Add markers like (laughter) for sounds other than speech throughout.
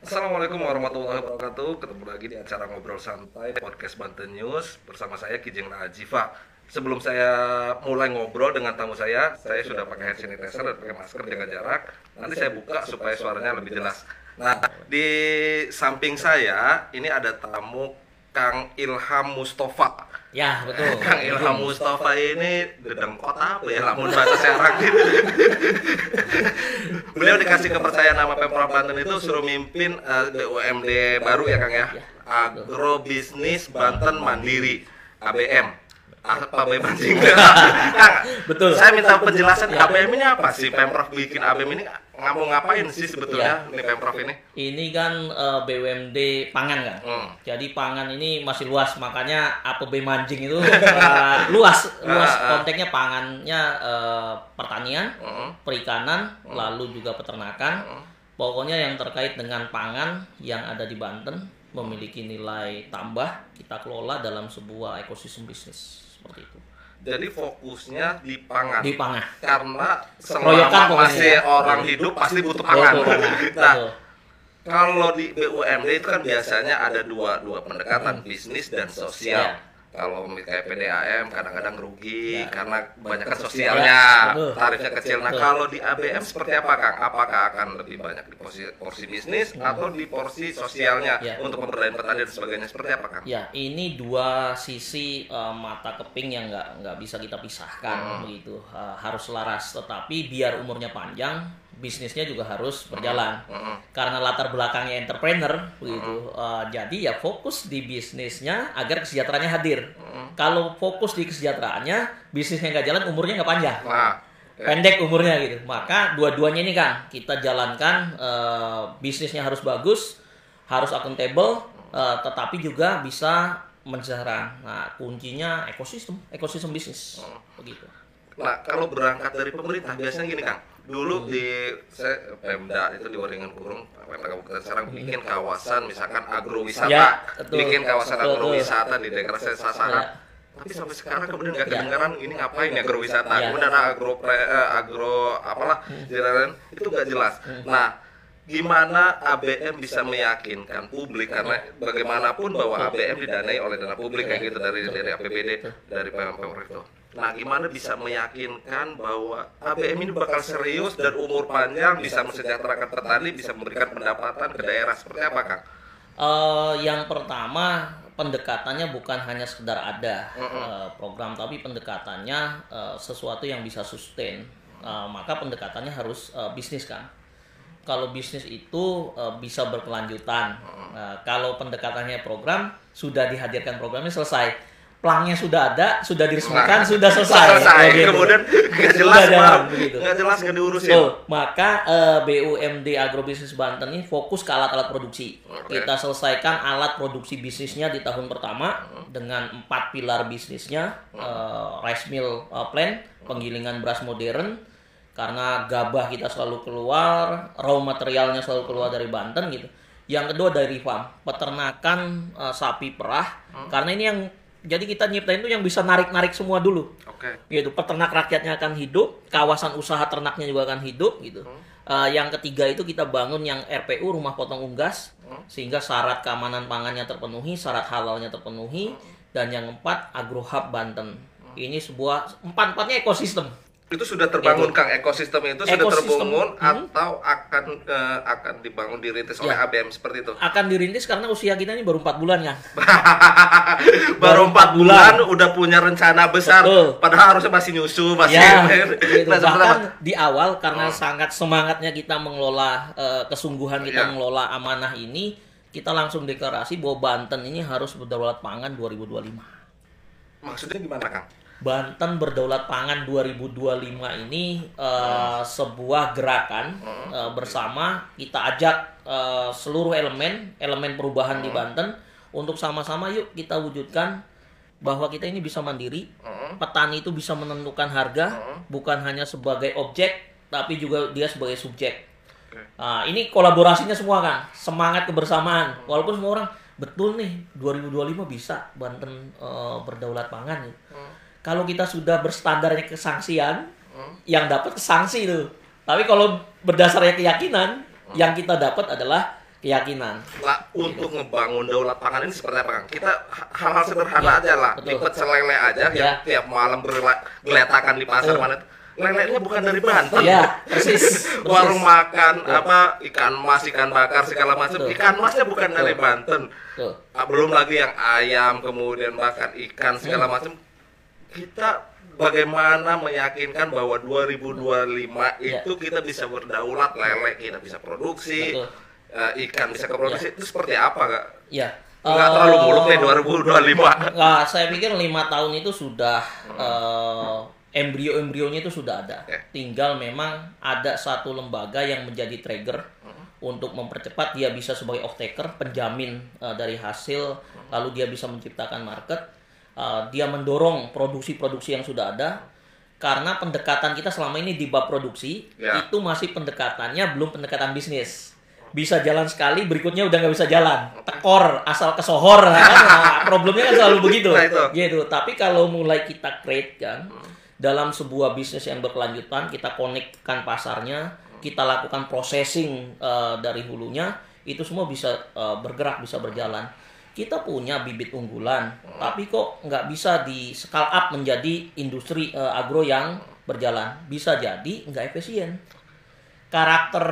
Assalamualaikum warahmatullahi wabarakatuh. Ketemu lagi di acara ngobrol santai podcast Banten News bersama saya Kijeng Najifa. Sebelum saya mulai ngobrol dengan tamu saya, saya sudah pakai hand sanitizer dan pakai masker jaga jarak. Nanti saya buka supaya suaranya lebih jelas. Nah, di samping saya ini ada tamu Kang Ilham Mustafa. Ya, betul. (laughs) Kang Ilham Mustafa ini dedeng kota apa ya, lamun bahasa Serang gitu. (laughs) Beliau dikasih kepercayaan nama Pemprov Banten itu suruh mimpin uh, BUMD baru ya Kang ya. Agrobisnis Banten Mandiri ABM. Apa ABM anjing? Kang, Betul. Saya minta penjelasan Ya. ABM ini apa sih? Pemprov bikin ABM ini nggak mau ngapain sih sebetulnya ini Pemprov ini? Ini kan eh, BUMD pangan kan. Hmm. Jadi pangan ini masih luas, makanya APB mancing itu eh, luas, (laughs) luas Ah, ah. konteksnya pangannya eh, pertanian, Hmm. perikanan, lalu juga peternakan. Hmm. Pokoknya yang terkait dengan pangan yang ada di Banten memiliki nilai tambah kita kelola dalam sebuah ekosistem bisnis seperti itu. Jadi fokusnya di pangan. Di pangan. karena selama masih ya. orang hidup pasti butuh pangan. Nah, Betul. kalau di BUMD itu kan biasanya ada dua dua pendekatan bisnis dan sosial. Ya. Kalau kayak PDAM kadang-kadang rugi Ya. karena kebanyakan sosialnya, Ya, betul. tarifnya kecil. Nah, Betul. kalau di ABM seperti apa, Kang? Apakah akan lebih banyak di porsi, porsi bisnis atau di porsi sosialnya Ya. untuk pemberdayaan petani dan sebagainya? Seperti apa, Kang? Ya, ini dua sisi eh, mata keping yang nggak nggak bisa kita pisahkan begitu. Eh, harus selaras, tetapi biar umurnya panjang, bisnisnya juga harus berjalan. Mm-mm. Karena latar belakangnya entrepreneur begitu. Eh, jadi ya fokus di bisnisnya agar kesejahteraannya hadir. Kalau fokus di kesejahteraannya, bisnisnya nggak jalan, umurnya nggak panjang Nah, pendek umurnya gitu. Maka dua-duanya ini kan kita jalankan eh, bisnisnya harus bagus, harus akuntabel, eh, tetapi juga bisa mensejahterakan. Nah, kuncinya ekosistem, ekosistem bisnis. Begitu. Nah, kalau berangkat dari pemerintah biasanya gini Kang. Dulu di saya Pemda itu di Waringin Kurung, Pemda Kabupaten Serang bikin kawasan misalkan agrowisata, Ya, betul. bikin kawasan Betul, agrowisata di daerah saya Sasaran. Ya. Tapi sampai sekarang kemudian nggak Ya. kedengaran ini ngapain ya agrowisata. Ya. Hmm. Kemudian ada agro pre- eh, agro apalah di lain itu nggak jelas. Nah, gimana ABM bisa meyakinkan publik karena bagaimanapun bahwa ABM didanai oleh dana publik kayak gitu dari dari APBD dari Pemprov itu. Nah, gimana bisa meyakinkan bahwa ABM ini bakal serius dan umur panjang bisa mensejahterakan petani, bisa memberikan pendapatan ke daerah seperti apa, Kang? Eh, yang pertama pendekatannya bukan hanya sekedar ada eh, program, tapi pendekatannya eh, sesuatu yang bisa sustain. Eh, maka pendekatannya harus eh, bisnis kan. Kalau bisnis itu eh, bisa berkelanjutan. Eh, kalau pendekatannya program sudah dihadirkan programnya selesai. Pelangnya sudah ada, sudah diresmikan, Nah, sudah selesai. selesai. Begitu. Kemudian (laughs) nggak jelas, jalan, begitu. nggak jelas nggak diurusin. Betul. Maka eh, BUMD Agrobisnis Banten ini fokus ke alat-alat produksi. Oke. Kita selesaikan alat produksi bisnisnya di tahun pertama dengan empat pilar bisnisnya, eh, rice mill eh, plant, penggilingan beras modern, karena gabah kita selalu keluar, raw materialnya selalu keluar dari Banten gitu. Yang kedua dari farm, peternakan eh, sapi perah, karena ini yang jadi kita nyiptain itu yang bisa narik-narik semua dulu. Oke. gitu peternak rakyatnya akan hidup kawasan usaha ternaknya juga akan hidup gitu. Eh, yang ketiga itu kita bangun yang RPU rumah potong unggas sehingga syarat keamanan pangannya terpenuhi syarat halalnya terpenuhi dan yang empat agrohub Banten. Ini sebuah empat empatnya ekosistem Itu sudah terbangun Itu. Kang ekosistem itu sudah Ekosistem. terbangun Hmm. atau akan eh, akan dibangun dirintis oleh Ya. ABM seperti itu. akan dirintis karena usia kita ini baru empat bulan ya (laughs) Baru empat bulan udah punya rencana besar, Betul. padahal harusnya masih nyusu, masih ya (laughs) gitu. Nah, bahkan di awal karena Oh. sangat semangatnya kita mengelola eh, kesungguhan kita Ya. mengelola amanah ini kita langsung deklarasi bahwa Banten ini harus berdaulat pangan 2025 Maksudnya gimana Kang? Banten berdaulat pangan 2025 ini eh, sebuah gerakan eh, bersama kita ajak eh, seluruh elemen elemen perubahan di Banten untuk sama-sama yuk kita wujudkan bahwa kita ini bisa mandiri Hmm. petani itu bisa menentukan harga bukan hanya sebagai objek tapi juga dia sebagai subjek. Oke. Nah, ini kolaborasinya semua kan semangat kebersamaan. Walaupun semua orang betul nih 2025 bisa Banten eh, berdaulat pangan. Nih. Kalau kita sudah berstandarnya kesangsian, yang dapat sanksi tuh. Tapi kalau berdasarnya keyakinan, Yang kita dapat adalah keyakinan. Nah, untuk ngebangun daulat pangan ini seperti apa, Kang? Kita ha- hal-hal sederhana Ya, aja lah. betul. Selele aja Ya. yang tiap malam bergeletakan di pasar Betul. mana. Lelenya bukan dari Banten. Ya, persis. (laughs) Warung makan Betul. apa ikan mas, ikan bakar segala macam. Betul. Ikan masnya bukan dari Betul. Banten. Tuh. Ah, belum lagi yang ayam kemudian bahkan ikan segala Hmm. macam kita bagaimana meyakinkan bahwa 2025 Ya. itu kita bisa berdaulat lele kita bisa produksi Betul. eh, ikan bisa keproduksi itu seperti apa kak? Ya. Nggak Eh, terlalu muluk nih 2025 Nah, saya pikir lima tahun itu sudah eh, embrio-embrionya itu sudah ada. Oke. Tinggal memang ada satu lembaga yang menjadi trigger untuk mempercepat dia bisa sebagai off taker, penjamin eh, dari hasil, lalu dia bisa menciptakan market, eh, dia mendorong produksi-produksi yang sudah ada. Karena pendekatan kita selama ini di bab produksi Ya. itu masih pendekatannya belum pendekatan bisnis. Bisa jalan sekali, berikutnya udah nggak bisa jalan. Tekor, asal kesohor, kan? Nah, problemnya kan selalu begitu. Nah, itu. Gitu. Tapi kalau mulai kita create kan, dalam sebuah bisnis yang berkelanjutan, kita connectkan pasarnya, kita lakukan processing eh, dari hulunya, itu semua bisa eh, bergerak, bisa berjalan. Kita punya bibit unggulan, tapi kok nggak bisa di scale up menjadi industri eh, agro yang berjalan. Bisa jadi nggak efisien karakter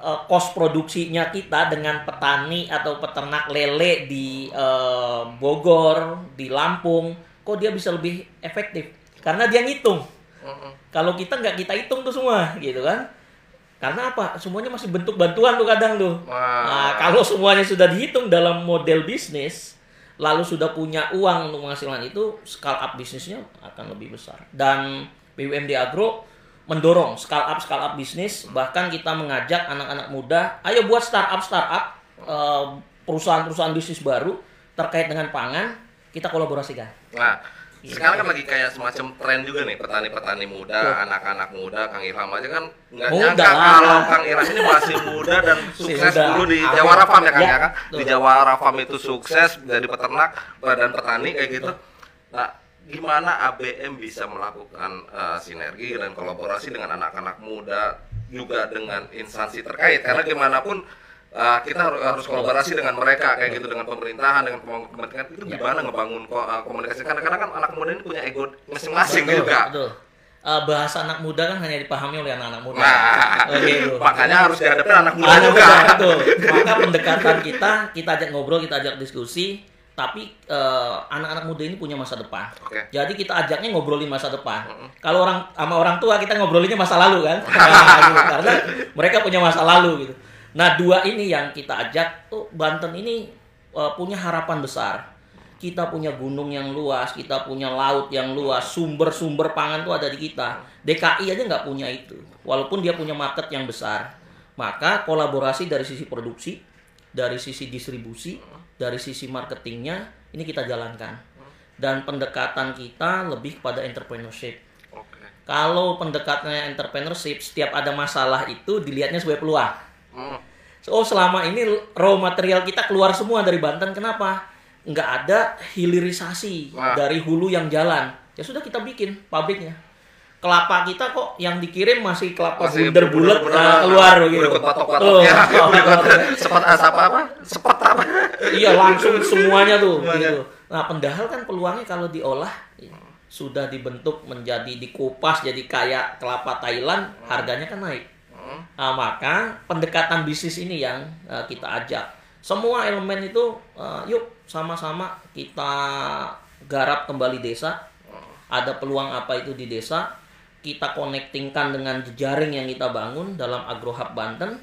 eh, kos produksinya kita dengan petani atau peternak lele di eh, Bogor, di Lampung, kok dia bisa lebih efektif? Karena dia ngitung. Kalau kita nggak kita hitung tuh semua, gitu kan? Karena apa? Semuanya masih bentuk bantuan tuh kadang tuh. Wah. Nah, kalau semuanya sudah dihitung dalam model bisnis, lalu sudah punya uang untuk menghasilkan itu, scale up bisnisnya akan lebih besar. Dan BUMD Agro mendorong scale up scale up bisnis, bahkan kita mengajak anak-anak muda, ayo buat startup startup eh, perusahaan-perusahaan bisnis baru terkait dengan pangan, kita kolaborasikan. Nah. Sekarang kan lagi kayak semacam tren juga nih petani-petani muda, anak-anak muda, Kang Ilham aja kan nggak nyangka kalau Kang Ilham ini masih muda dan sukses muda. dulu di Amin. Jawara Farm ya Kang Ya, kan? Di betul. Jawara Farm itu sukses jadi peternak dan petani kayak gitu. Nah, gimana ABM bisa melakukan eh, sinergi dan kolaborasi dengan anak-anak muda juga dengan instansi terkait karena gimana pun eh, kita harus, harus kolaborasi dengan mereka kayak gitu dengan pemerintahan dengan kementerian itu Ya. gimana ngebangun ko- eh, komunikasi karena kadang kan anak muda ini punya ego masing-masing juga betul. Eh, bahasa anak muda kan hanya dipahami oleh anak-anak muda. nah Oke, itu. makanya harus dihadapi anak muda Anak juga muda, betul. Maka pendekatan kita, kita ajak ngobrol, kita ajak diskusi, tapi eh, anak-anak muda ini punya masa depan. Oke. Jadi kita ajaknya ngobrolin masa depan. Kalau orang sama orang tua kita ngobrolinnya masa lalu kan, (laughs) Nah, gitu. karena mereka punya masa lalu gitu. Nah dua ini yang kita ajak tuh Banten ini eh, punya harapan besar. Kita punya gunung yang luas, kita punya laut yang luas, sumber-sumber pangan tuh ada di kita. DKI aja nggak punya itu, walaupun dia punya market yang besar. Maka kolaborasi dari sisi produksi, dari sisi distribusi, dari sisi marketingnya ini kita jalankan. Dan pendekatan kita lebih pada entrepreneurship. Oke. Kalau pendekatannya entrepreneurship, setiap ada masalah itu dilihatnya sebagai peluang. Hmm. Oh selama ini raw material kita keluar semua dari Banten, kenapa? Nggak ada hilirisasi Wah. dari hulu yang jalan. Ya sudah kita bikin pabriknya. Kelapa kita kok yang dikirim masih kelapa Masih bundar bulat nah, keluar begitu. ya sepet asap apa sepet apa iya langsung (laughs) semuanya tuh Semuanya. gitu. Nah, pendahal kan peluangnya kalau diolah sudah dibentuk menjadi dikupas jadi kayak kelapa Thailand, harganya kan naik. Hmm. Nah, maka pendekatan bisnis ini yang eh, kita ajak. Semua elemen itu eh, yuk sama-sama kita garap kembali desa. Ada peluang apa itu di desa? Kita connectingkan dengan jejaring yang kita bangun dalam AgroHub Banten.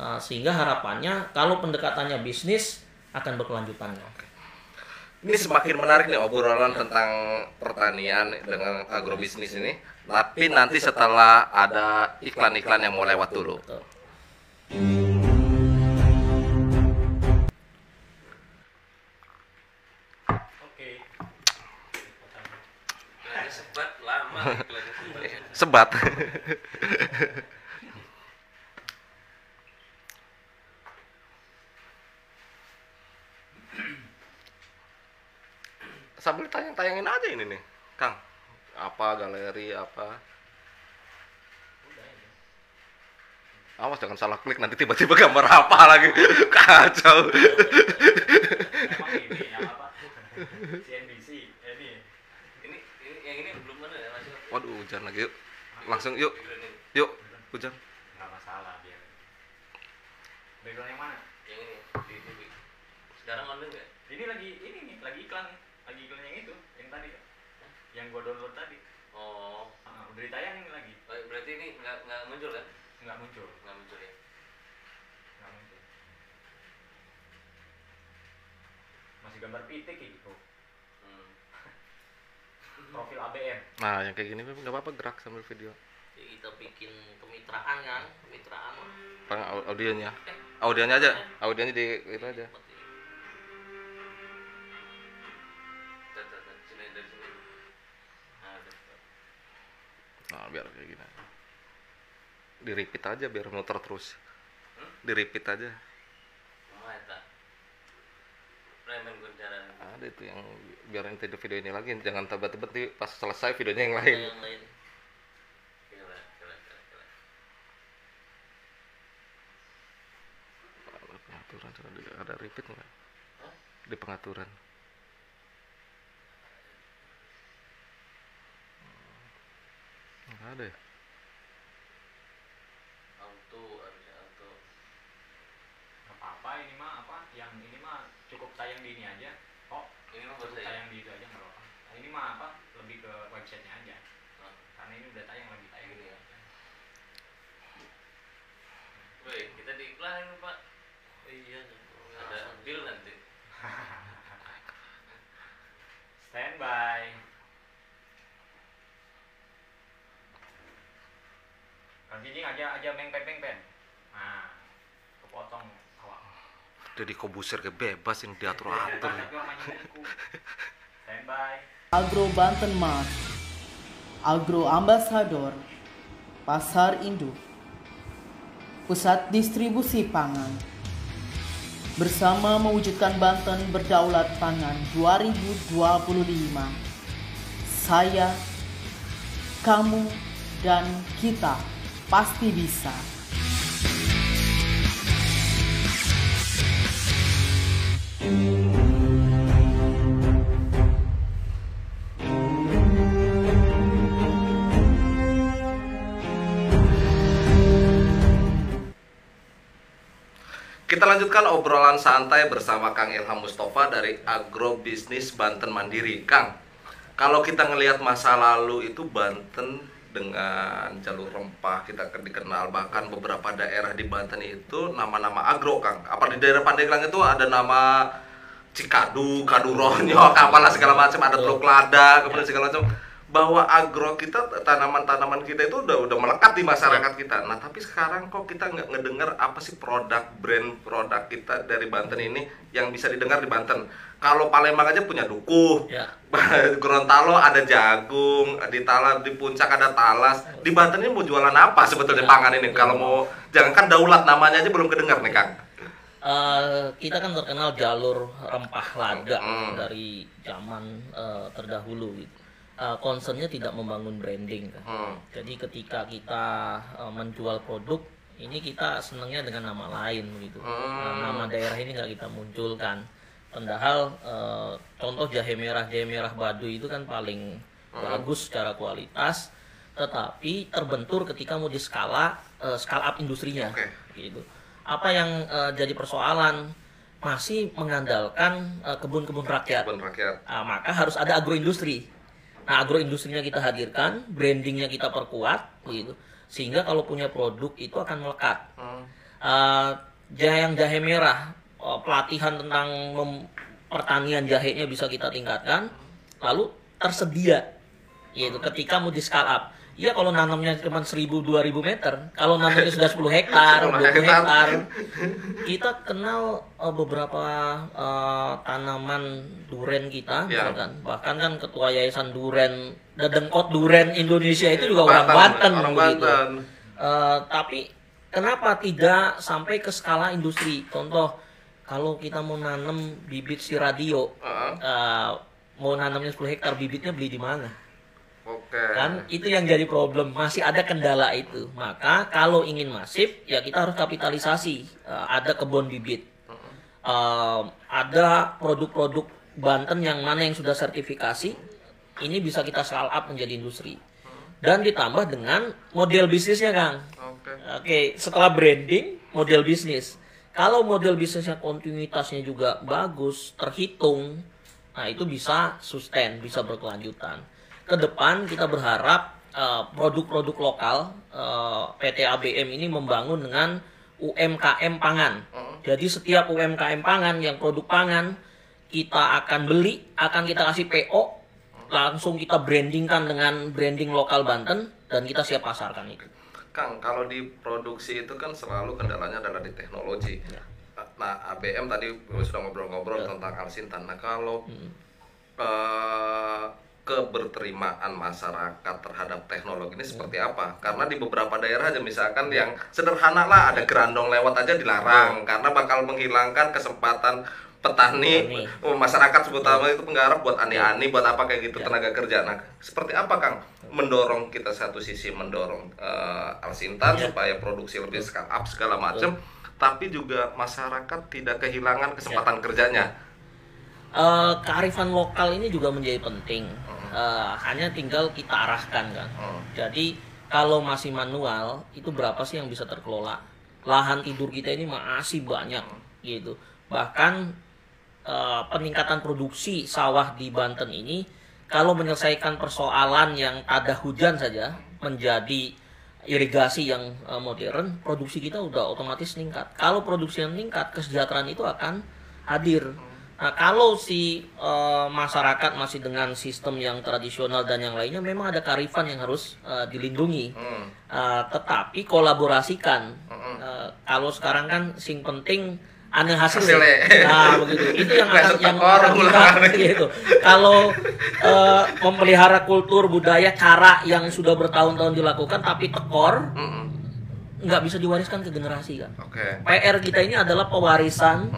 Eh, sehingga harapannya kalau pendekatannya bisnis akan berkelanjutan. ini semakin menarik nih obrolan tentang pertanian dengan agrobisnis ini tapi nanti setelah ada iklan-iklan yang mau lewat dulu. Sebat lama (laughs) sebat. Sambil tayang-tayangin aja ini nih Kang apa galeri apa Awas jangan salah klik nanti tiba-tiba gambar apa lagi (laughs) kacau. Waduh hujan lagi yuk. Langsung yuk. Yuk hujan. Background yang mana? Yang ini. Sekarang online nggak? Ini lagi ini nih, lagi iklan nih. Lagi iklan yang itu, yang tadi. Yang gua download tadi. Oh, Ah, udah ditayangin lagi. berarti ini nggak nggak muncul kan? Nggak muncul. Nggak muncul ya. Nggak muncul. Masih gambar pitik gitu. Hmm. (laughs) Profil ABM. Nah yang kayak gini nggak apa-apa gerak sambil video. Ya, kita bikin kemitraan kan kemitraan Bang au- audionya. Audionya aja. Audionya di itu aja. Nah biar kayak gini. Di repeat aja biar muter terus. Hmm? Di repeat aja. Ada itu yang biar nanti ada video ini lagi jangan tiba-tiba nanti pas selesai videonya yang lain. yang lain Gila, gila, gila, gila. Pengaturan coba di- ada repeat nggak? Di pengaturan. Ada ya? Auto harusnya auto. Apa-apa ini mah apa? Yang ini mah cukup tayang di ini aja. Oh, Ini mah cukup ya. tayang di itu aja nggak apa-apa. Nah, ini mah apa? Lebih ke websitenya aja. Nah, Karena ini udah tayang lagi tayang ini ya. Woi, kita diiklanin pak. oh, iya Ada deal nanti. (laughs) Standby. Kang Jijing aja aja meng pen peng pen. Nah, kepotong awak. Jadi kobusir ke bebas ini diatur atur. Agro Banten Mart, Agro Ambassador, Pasar Induk, Pusat Distribusi Pangan. Bersama mewujudkan Banten berdaulat pangan 2025. Saya, kamu, dan kita pasti bisa. Kita lanjutkan obrolan santai bersama Kang Ilham Mustafa dari Agrobisnis Banten Mandiri. Kang, kalau kita ngelihat masa lalu itu Banten dengan jalur rempah kita ke- dikenal. Bahkan beberapa daerah di Banten itu nama-nama agro Kang. Apa di daerah Pandeglang itu ada nama Cikadu, Kaduronyok, (laughs) apalah segala macam ada Teluk Lada, kemudian segala macam bahwa agro kita tanaman-tanaman kita itu udah udah melekat di masyarakat kita. Nah tapi sekarang kok kita nggak ngedengar apa sih produk brand produk kita dari Banten ini yang bisa didengar di Banten. Kalau Palembang aja punya dukuh, ya (laughs) Gorontalo ada jagung, di Talas di puncak ada talas. Di Banten ini mau jualan apa sebetulnya pangan ini? Kalau mau jangan kan daulat namanya aja belum kedengar nih Kang. Eh, kita kan terkenal jalur rempah lada Hmm. dari zaman eh, terdahulu gitu. Eh, concernnya tidak membangun branding kan. Hmm. Jadi ketika kita eh, menjual produk ini kita senangnya dengan nama lain gitu. Nah, nama daerah ini nggak kita munculkan. Padahal eh, contoh jahe merah jahe merah Baduy itu kan paling bagus secara kualitas, tetapi terbentur ketika mau di skala eh, scale up industrinya Oke. gitu. Apa yang eh, jadi persoalan masih mengandalkan kebun-kebun rakyat. Kebun rakyat. Ah, maka harus ada agroindustri. Agroindustrinya kita hadirkan, brandingnya kita perkuat, gitu. Sehingga kalau punya produk itu akan melekat. Hmm. Uh, jahe yang jahe merah, uh, pelatihan tentang mem- pertanian jahenya bisa kita tingkatkan, lalu tersedia, yaitu ketika mau di scale up. Iya kalau nanamnya cuma 1000 2000 meter, kalau nanamnya sudah 10 hektar, 10 20 hektar. (laughs) kita kenal uh, beberapa uh, tanaman duren kita, Ya. misalkan. bahkan kan ketua yayasan duren, dedengkot duren Indonesia itu juga orang Banten, orang begitu. Banten. Eh, tapi kenapa tidak sampai ke skala industri? Contoh, kalau kita mau nanam bibit si radio, Heeh. eh, mau nanamnya 10 hektar, bibitnya beli di mana? Oke. kan itu yang jadi problem masih ada kendala itu maka kalau ingin masif ya kita harus kapitalisasi Eh, ada kebun bibit Eh, ada produk-produk Banten yang mana yang sudah sertifikasi ini bisa kita scale up menjadi industri dan ditambah dengan model bisnisnya Kang Oke. Oke, setelah branding, model bisnis. Kalau model bisnisnya kontinuitasnya juga bagus, terhitung, nah itu bisa sustain, bisa berkelanjutan. Ke depan kita berharap eh, produk-produk lokal eh, PT ABM ini membangun dengan UMKM pangan. Jadi setiap UMKM pangan yang produk pangan kita akan beli, akan kita kasih PO, langsung kita brandingkan dengan branding lokal Banten dan kita siap pasarkan itu. Kang, kalau di produksi itu kan selalu kendalanya adalah di teknologi. Ya. Nah, ABM tadi sudah ngobrol-ngobrol Ya. tentang Alsintan. Nah, kalau Hmm. eh, keberterimaan masyarakat terhadap teknologi ini seperti apa? Karena di beberapa daerah aja misalkan yang sederhana lah ada gerandong lewat aja dilarang karena bakal menghilangkan kesempatan petani, Petani. oh, masyarakat terutama itu penggarap buat ani-ani buat apa kayak gitu tenaga kerja. Nah, seperti apa Kang mendorong kita satu sisi mendorong eh, Alsintan Ya. supaya produksi lebih scale up segala macam, tapi juga masyarakat tidak kehilangan kesempatan kerjanya. Eh, kearifan lokal ini juga menjadi penting. Eh, hanya tinggal kita arahkan kan. Hmm. Jadi kalau masih manual itu berapa sih yang bisa terkelola? Lahan tidur kita ini masih banyak gitu. Bahkan eh, peningkatan produksi sawah di Banten ini kalau menyelesaikan persoalan yang ada hujan saja menjadi irigasi yang eh, modern, produksi kita udah otomatis meningkat. Kalau produksi yang meningkat, kesejahteraan itu akan hadir. Nah, kalau si eh, masyarakat masih dengan sistem yang tradisional dan yang lainnya, memang ada kearifan yang harus eh, dilindungi. Hmm. Eh, tetapi kolaborasikan. Eh, kalau sekarang kan sing penting aneh hasil. Hasilnya. Nah, begitu. Itu yang (laughs) akan yang ulangan. (laughs) gitu. Kalau eh, memelihara kultur budaya cara yang sudah bertahun-tahun dilakukan tapi tekor Mm-mm. nggak bisa diwariskan ke generasi kan. Oke. PR kita ini adalah pewarisan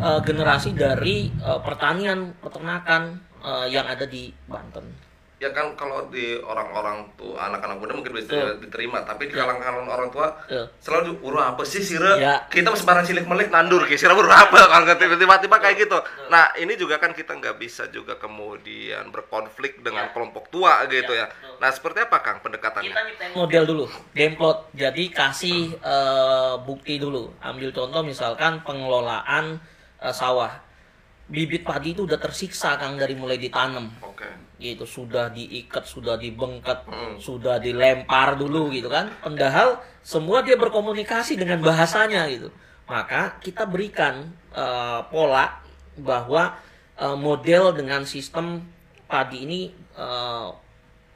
eh, generasi dari eh, pertanian, peternakan eh, yang ada di Banten. Ya kan kalau di orang-orang tuh anak-anak muda mungkin bisa Betul. diterima, tapi di kalangan orang tua Betul. selalu urah apa sih sira? Ya. Kita masih barang cilik melik nandur ki sira urah apa kalau tiba-tiba kayak gitu. Nah, ini juga kan kita nggak bisa juga kemudian berkonflik dengan Ya. kelompok tua gitu ya. Ya. Nah, seperti apa Kang pendekatannya? Kita model dulu, gameplot. Jadi kasih eh, bukti dulu. Ambil contoh misalkan pengelolaan eh, sawah. Bibit padi itu udah tersiksa Kang dari mulai ditanam. Oke. Gitu sudah diikat, sudah dibengket, Hmm. sudah dilempar dulu gitu kan. Padahal semua dia berkomunikasi dengan bahasanya gitu. Maka kita berikan eh, pola bahwa eh, model dengan sistem padi ini eh,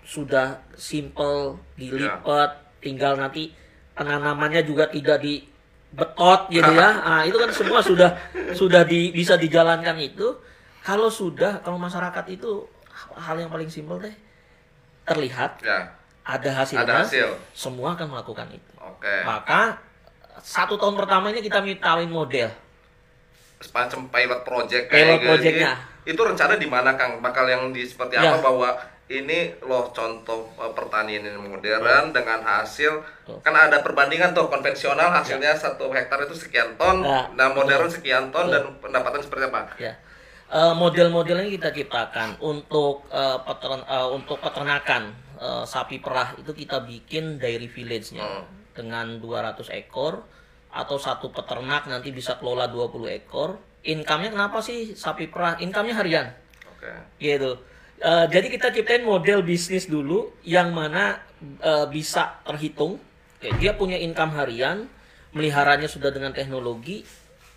sudah simple dilipat tinggal nanti penanamannya juga tidak dibetot gitu ya nah, itu kan semua sudah sudah di, bisa dijalankan itu kalau sudah kalau masyarakat itu hal yang paling simpel deh terlihat Ya. ada hasilnya Ada hasil. semua akan melakukan itu Oke. maka satu tahun pertama ini kita mintain model Semacam pilot project Pilot gitu. project-nya. Itu rencana di mana Kang? Bakal yang di seperti Ya. apa bahwa ini loh contoh eh, pertanian yang modern dengan hasil Betul. kan ada perbandingan tuh konvensional hasilnya satu hektar itu sekian ton, Ya. nah modern Betul. sekian ton Betul. dan pendapatan seperti apa? ya Eh, model-model ini kita ciptakan untuk eh, petern- eh, untuk peternakan eh, sapi perah itu kita bikin dairy village-nya Hmm. dengan 200 ekor atau satu peternak nanti bisa kelola 20 ekor. Income-nya kenapa sih sapi perah? Income-nya harian Oke. gitu. Eh, jadi kita ciptain model bisnis dulu yang mana eh, bisa terhitung. Oke, dia punya income harian, meliharanya sudah dengan teknologi,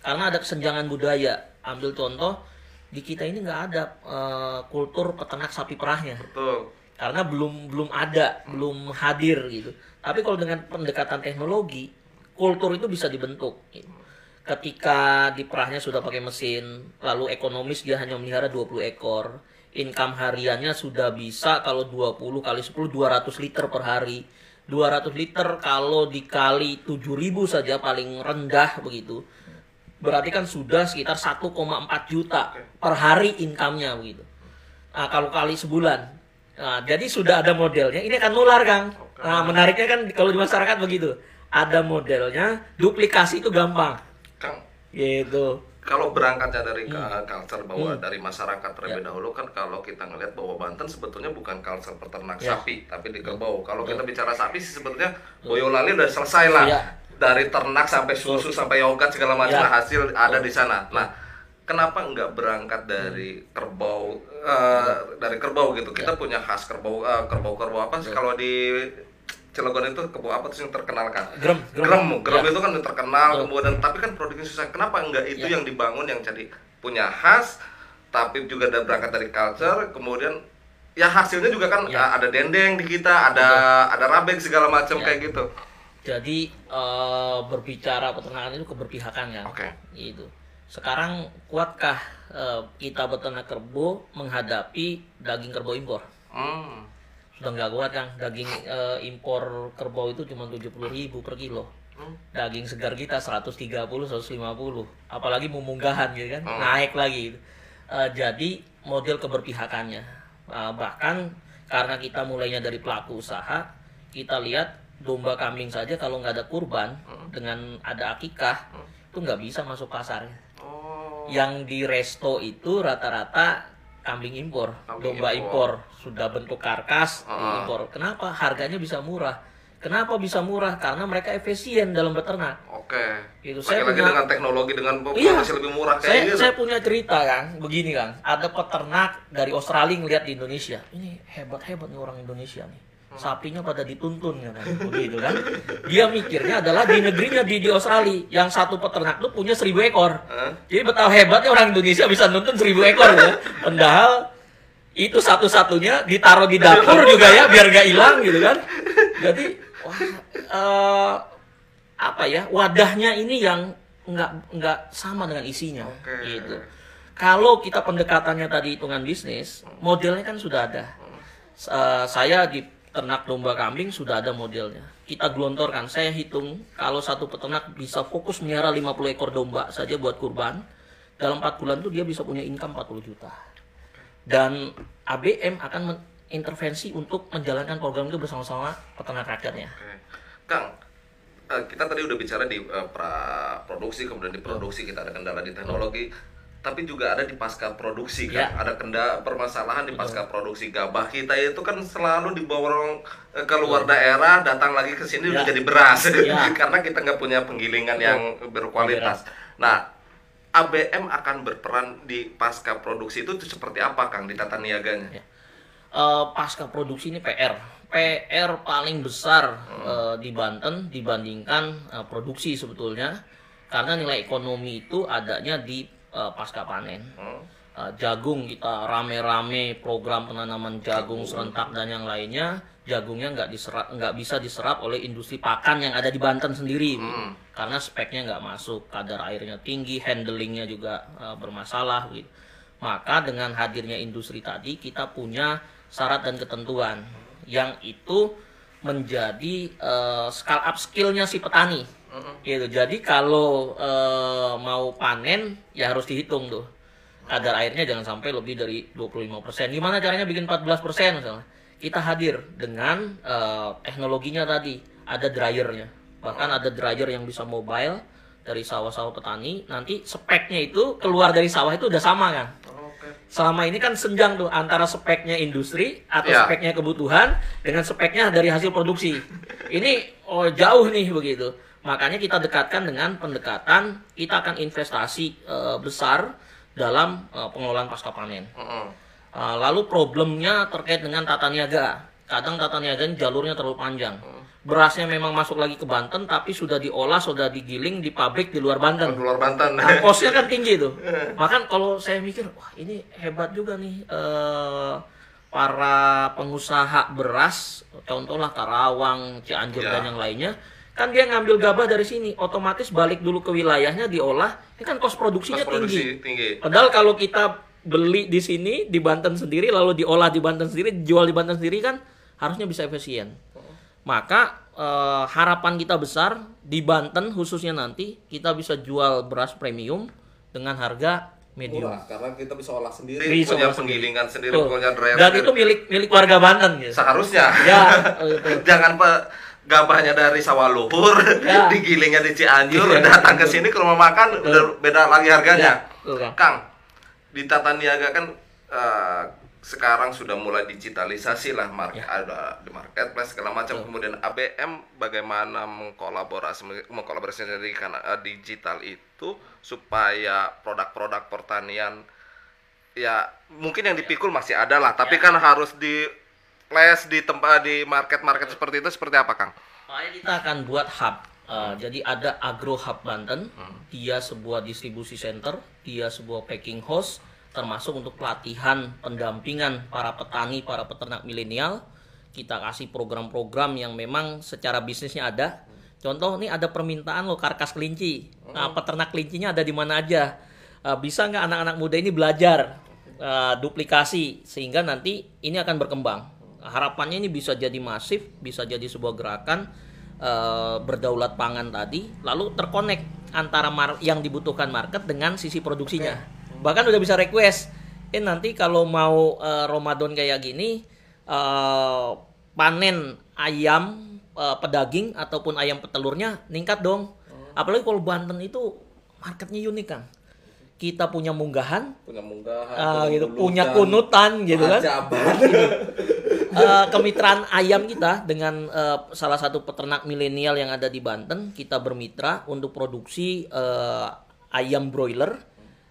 karena ada kesenjangan budaya. Ambil contoh di kita ini nggak ada eh, kultur peternak sapi perahnya Betul. karena belum belum ada belum hadir gitu tapi kalau dengan pendekatan teknologi kultur itu bisa dibentuk gitu. ketika di perahnya sudah pakai mesin lalu ekonomis dia hanya melihara 20 ekor income hariannya sudah bisa kalau 20 kali 10 200 liter per hari 200 liter kalau dikali 7000 saja paling rendah begitu berarti kan sudah sekitar 1,4 juta per hari income-nya begitu. Nah, kalau kali sebulan Nah, jadi sudah ada modelnya. Ini akan nular, Kang. Nah, menariknya kan kalau di masyarakat begitu. Ada modelnya, duplikasi itu gampang. Kang, Gitu. Kalau berangkatnya dari Hmm. culture bahwa dari masyarakat terlebih Ya. dahulu kan kalau kita ngelihat bahwa Banten sebetulnya bukan culture peternak Ya. sapi tapi di kerbau. Kalau kita bicara sapi sih sebetulnya Boyolali udah selesai lah. Ya. Dari ternak sampai susu sampai yogurt segala macam Ya. hasil ada di sana. Nah, kenapa nggak berangkat dari kerbau uh, dari kerbau gitu? Kita Ya. punya khas kerbau uh, kerbau-kerbau apa sih kalau di Cilegon itu kerbau apa tuh yang terkenal kan? Grem, grem. Grem, grem Ya. itu kan terkenal Betul. kemudian tapi kan produknya susah. Kenapa enggak itu Ya. yang dibangun yang jadi punya khas tapi juga ada berangkat dari culture kemudian ya hasilnya juga kan Ya. uh, ada dendeng di kita, ada ada rabek segala macam Ya. kayak gitu. Jadi eh, berbicara peternakan itu keberpihakan kan. Oke. Gitu. Sekarang kuatkah eh, kita beternak kerbau menghadapi daging kerbau impor? Hmm. Sudah nggak kuat kan? Daging eh, impor kerbau itu cuma 70.000 ribu per kilo. Hmm. Daging segar kita 130, 150. Apalagi memunggahan gitu kan. Hmm. Naik lagi. Eh, jadi model keberpihakannya. Eh, bahkan karena kita mulainya dari pelaku usaha, kita lihat domba kambing saja kalau nggak ada kurban Hmm. dengan ada akikah itu nggak bisa masuk pasar. Oh. Yang di resto itu rata-rata kambing impor, Kambing domba impor. impor. sudah bentuk karkas Ah. impor. Kenapa harganya bisa murah? Kenapa bisa murah? Karena mereka efisien dalam beternak. Oke. Itu Lagi saya lagi punya- dengan teknologi dengan Iya. masih lebih murah kayak Saya, gitu. saya punya cerita kang, begini kang, ada peternak dari Australia ngeliat di Indonesia, ini hebat hebat nih orang Indonesia nih, sapinya pada dituntun ya kan, begitu kan? Dia mikirnya adalah di negerinya di, di Australia, yang satu peternak tuh punya seribu ekor, jadi betapa hebatnya orang Indonesia bisa nuntun seribu ekor ya, padahal itu satu-satunya ditaruh di dapur juga ya, biar gak hilang gitu kan? Jadi wah, eh, apa ya wadahnya ini yang nggak nggak sama dengan isinya Oke. gitu. Kalau kita pendekatannya tadi hitungan bisnis, modelnya kan sudah ada. Eh, saya di ternak domba kambing sudah ada modelnya. Kita gelontorkan, saya hitung kalau satu peternak bisa fokus melihara 50 ekor domba saja buat kurban, dalam 4 bulan tuh dia bisa punya income 40 juta. Dan ABM akan intervensi untuk menjalankan program itu bersama-sama peternak rakyatnya. Kang, eh, kita tadi udah bicara di eh, pra produksi kemudian di produksi kita ada kendala di teknologi tapi juga ada di pasca produksi kan? Ya. ada kendala permasalahan di pasca produksi. Gabah kita itu kan selalu dibawa eh, ke luar daerah datang lagi ke sini udah Ya. jadi beras. Ya. (laughs) karena kita nggak punya penggilingan yang berkualitas. Nah ABM akan berperan di pasca produksi itu seperti apa Kang di tata niaganya? Ya. Eh, pasca produksi ini PR. PR paling besar eh, di Banten dibandingkan eh, produksi sebetulnya. Karena nilai ekonomi itu adanya di eh, pasca panen. Hmm. Eh, jagung kita rame-rame program penanaman jagung serentak dan yang lainnya jagungnya nggak diserap nggak bisa diserap oleh industri pakan yang ada di Banten sendiri Hmm. karena speknya nggak masuk kadar airnya tinggi handlingnya juga eh, bermasalah gitu maka dengan hadirnya industri tadi kita punya syarat dan ketentuan yang itu menjadi eh, scale up skillnya si petani gitu jadi kalau eh, mau panen ya harus dihitung tuh kadar airnya jangan sampai lebih dari 25%. Gimana caranya bikin 14% misalnya? Kita hadir dengan eh, teknologinya tadi, ada dryernya. Bahkan ada dryer yang bisa mobile dari sawah-sawah petani. Nanti speknya itu keluar dari sawah itu udah sama kan? Oke. Selama ini kan senjang tuh antara speknya industri atau Ya. speknya kebutuhan dengan speknya dari hasil produksi. Ini oh, jauh nih begitu. Makanya kita dekatkan dengan pendekatan kita akan investasi eh, besar dalam eh, pengelolaan pasca panen. Eh, lalu problemnya terkait dengan tata niaga. Kadang tata niaga ini jalurnya terlalu panjang. Berasnya memang masuk lagi ke Banten tapi sudah diolah, sudah digiling di pabrik di luar Banten. Di luar Banten Nah, kosnya kan tinggi tuh. (laughs) Makan kalau saya mikir, wah ini hebat juga nih para pengusaha beras, contohlah Karawang, Cianjur Ya. dan yang lainnya, kan dia ngambil gabah dari sini, otomatis balik dulu ke wilayahnya diolah, ini kan kos produksinya Kos produksi tinggi. tinggi. Padahal kalau kita beli di sini di Banten sendiri, lalu diolah di Banten sendiri, dijual di Banten sendiri kan harusnya bisa efisien. Maka eh, harapan kita besar di Banten khususnya nanti kita bisa jual beras premium dengan harga medium. Murah, karena kita bisa olah sendiri, Bisa punya olah sendiri. penggilingan sendiri, Betul. punya dryer Dan sendiri. itu milik milik warga Banten gitu. seharusnya. Ya, itu. (laughs) Jangan pe gabahnya dari sawah luhur, Ya. (laughs) digilingnya di Cianjur, Iya. datang ke sini ke rumah makan udah beda lagi harganya. Ya, Kang. Di Tata Niaga kan eh, sekarang sudah mulai digitalisasi lah market Ya. ada di marketplace segala macam kemudian ABM bagaimana mengkolaborasi mengkolaborasi dari karena eh, digital itu supaya produk-produk pertanian ya mungkin yang dipikul masih ada lah tapi kan harus di flash di tempat di market-market seperti itu seperti apa Kang? Makanya kita akan buat hub. Uh, jadi ada Agro Hub Banten, dia sebuah distribusi center, dia sebuah packing house, termasuk untuk pelatihan pendampingan para petani, para peternak milenial. Kita kasih program-program yang memang secara bisnisnya ada. Contoh nih ada permintaan lo karkas kelinci. Nah, peternak kelincinya ada di mana aja. Uh, bisa nggak anak-anak muda ini belajar uh, duplikasi sehingga nanti ini akan berkembang. Harapannya ini bisa jadi masif, bisa jadi sebuah gerakan eh, berdaulat pangan tadi, lalu terkonek antara mar- yang dibutuhkan market dengan sisi produksinya. Bahkan udah bisa request, eh nanti kalau mau eh, Ramadan kayak gini, eh, panen ayam eh, pedaging ataupun ayam petelurnya ningkat dong. Apalagi kalau Banten itu marketnya unik kan. Kita punya munggahan, Punya munggahan, ah, gitu, punya kunutan gitu kan. (laughs) Eh, kemitraan ayam kita dengan eh, salah satu peternak milenial yang ada di Banten kita bermitra untuk produksi eh, ayam broiler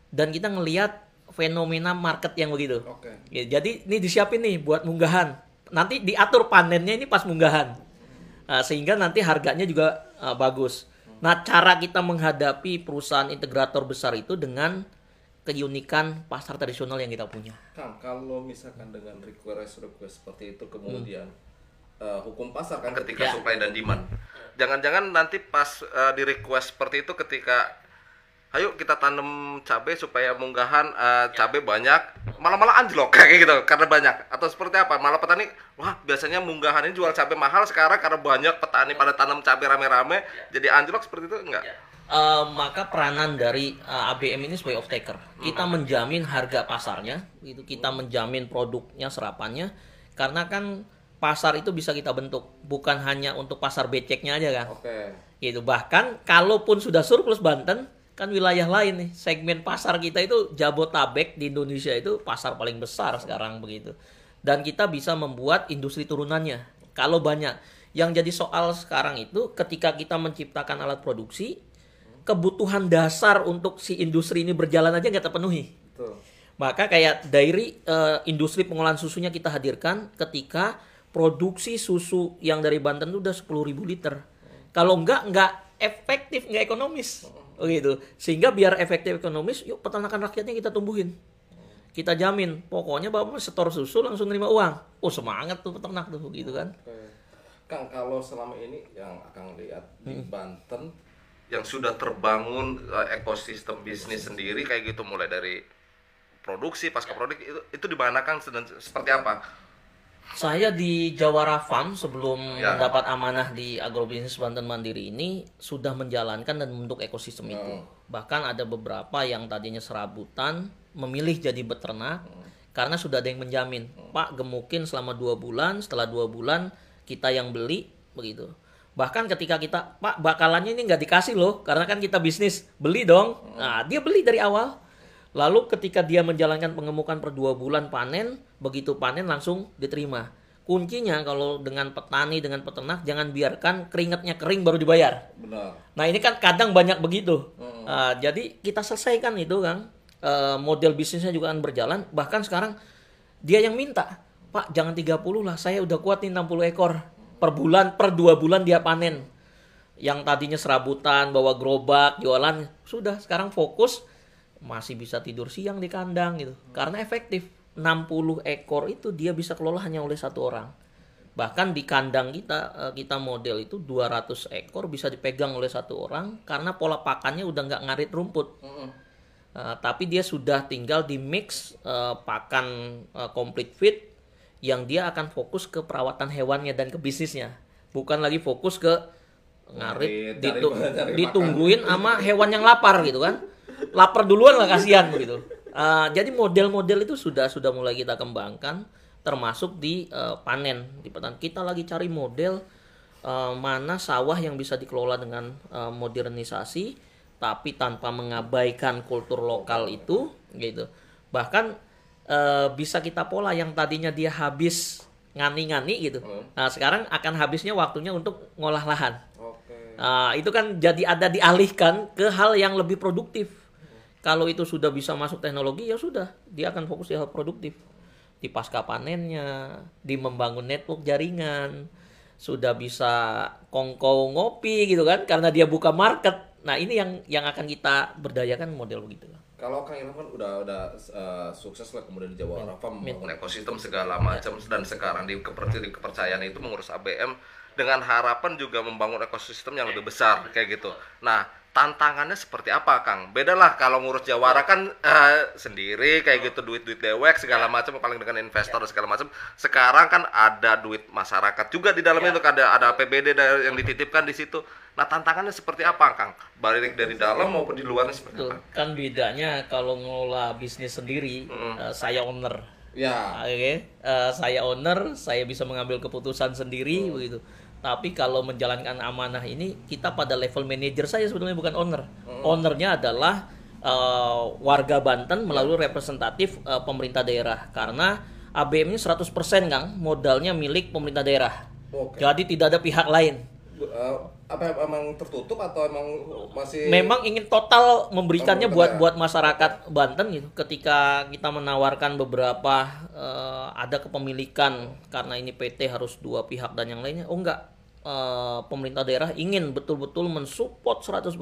dan kita ngelihat fenomena market yang begitu. Oke. Ya, jadi ini disiapin nih buat munggahan. Nanti diatur panennya ini pas munggahan. Nah, sehingga nanti harganya juga eh, bagus. Nah, cara kita menghadapi perusahaan integrator besar itu dengan keunikan pasar tradisional yang kita punya. Kang, kalau misalkan dengan request request seperti itu kemudian eh, hukum pasar kan ketika Ya. supply dan demand. Jangan-jangan nanti pas eh, di request seperti itu ketika ayo kita tanam cabai supaya munggahan eh, cabai banyak, malah-malah anjlok (laughs) kayak gitu karena banyak atau seperti apa? Malah petani wah biasanya munggahan ini jual cabai mahal sekarang karena banyak petani pada tanam cabai rame-rame jadi anjlok seperti itu enggak? Eh, maka peranan dari eh, ABM ini sebagai off taker. Kita menjamin harga pasarnya, itu kita menjamin produknya serapannya karena kan pasar itu bisa kita bentuk bukan hanya untuk pasar beceknya aja kan. Oke. Gitu. Bahkan kalaupun sudah surplus Banten kan wilayah lain nih segmen pasar kita itu Jabotabek di Indonesia itu pasar paling besar sekarang begitu dan kita bisa membuat industri turunannya kalau banyak yang jadi soal sekarang itu ketika kita menciptakan alat produksi kebutuhan dasar untuk si industri ini berjalan aja nggak terpenuhi Betul. maka kayak dairy eh, industri pengolahan susunya kita hadirkan ketika produksi susu yang dari Banten itu udah 10.000 liter. Kalau enggak enggak efektif, enggak ekonomis. Begitu. Sehingga biar efektif ekonomis, yuk peternakan rakyatnya kita tumbuhin. Kita jamin, pokoknya Bapak setor susu langsung nerima uang. Oh, semangat tuh peternak tuh gitu kan. Oke. Kang, kalau selama ini yang akan lihat di Banten yang sudah terbangun eh, ekosistem bisnis sendiri kayak gitu mulai dari produksi pasca produk itu itu di mana Kang sedang seperti apa? Saya di Jawara Farm sebelum Ya. mendapat amanah di agrobisnis Banten Mandiri ini sudah menjalankan dan membentuk ekosistem itu. Bahkan ada beberapa yang tadinya serabutan memilih jadi beternak karena sudah ada yang menjamin. Pak gemukin selama dua bulan, setelah dua bulan kita yang beli begitu. Bahkan ketika kita Pak bakalannya ini nggak dikasih loh karena kan kita bisnis beli dong. Nah dia beli dari awal. Lalu ketika dia menjalankan pengemukan per dua bulan panen, begitu panen langsung diterima. Kuncinya kalau dengan petani, dengan peternak, jangan biarkan keringatnya kering baru dibayar. Benar. Nah ini kan kadang banyak begitu. Ah, jadi kita selesaikan itu kan. Eh, model bisnisnya juga akan berjalan. Bahkan sekarang dia yang minta. Pak jangan 30 lah, saya udah kuat nih 60 ekor. Per bulan, per dua bulan dia panen. Yang tadinya serabutan, bawa gerobak, jualan. Sudah, sekarang fokus. Masih bisa tidur siang di kandang gitu. Karena efektif. 60 ekor itu dia bisa kelola hanya oleh satu orang. Bahkan di kandang kita eh, kita model itu 200 ekor bisa dipegang oleh satu orang karena pola pakannya udah nggak ngarit rumput. Eh, tapi dia sudah tinggal di mix eh, pakan eh, complete feed yang dia akan fokus ke perawatan hewannya dan ke bisnisnya. Bukan lagi fokus ke ngarit ditu- (laughs) cari makan. ditungguin sama hewan yang lapar gitu kan. Lapar duluan lah kasihan begitu. Uh, jadi model-model itu sudah sudah mulai kita kembangkan, termasuk di uh, panen di petani. Kita lagi cari model uh, mana sawah yang bisa dikelola dengan uh, modernisasi, tapi tanpa mengabaikan kultur lokal itu, gitu. Bahkan uh, bisa kita pola yang tadinya dia habis ngani-ngani gitu. Nah sekarang akan habisnya waktunya untuk ngolah lahan. Oke. Nah, itu kan jadi ada dialihkan ke hal yang lebih produktif. Kalau itu sudah bisa masuk teknologi ya sudah, dia akan fokus di hal produktif. Di pasca panennya, di membangun network jaringan, sudah bisa kongkow ngopi gitu kan karena dia buka market. Nah, ini yang yang akan kita berdayakan model begitu. Kalau Kang Ilham kan udah udah uh, sukses lah kemudian di Jawa Rafa membangun ekosistem segala macam dan sekarang di, kepercayaan, di kepercayaan itu mengurus ABM dengan harapan juga membangun ekosistem yang lebih besar kayak gitu. Nah, tantangannya seperti apa, Kang? Beda lah kalau ngurus Jawara kan eh, sendiri kayak gitu duit-duit dewek segala macam paling dengan investor segala macam. Sekarang kan ada duit masyarakat juga di dalamnya itu ada ada APBD yang dititipkan di situ. Nah, tantangannya seperti apa, Kang? Balik dari dalam maupun di luarnya seperti Tuh, apa? kan bedanya kalau ngelola bisnis sendiri, eh, saya owner. Ya. Oke, eh, saya owner, saya bisa mengambil keputusan sendiri begitu. Tapi kalau menjalankan amanah ini kita pada level manajer saya sebetulnya bukan owner. Ownernya adalah eh, warga Banten melalui representatif eh, pemerintah daerah karena ABM ini 100% Kang modalnya milik pemerintah daerah. Oke. Jadi tidak ada pihak lain. Eh, apa emang tertutup atau emang masih memang ingin total memberikannya buat ya. buat masyarakat Banten gitu. Ketika kita menawarkan beberapa eh, ada kepemilikan karena ini PT harus dua pihak dan yang lainnya. Oh enggak. Eh, pemerintah daerah ingin betul-betul mensupport 100%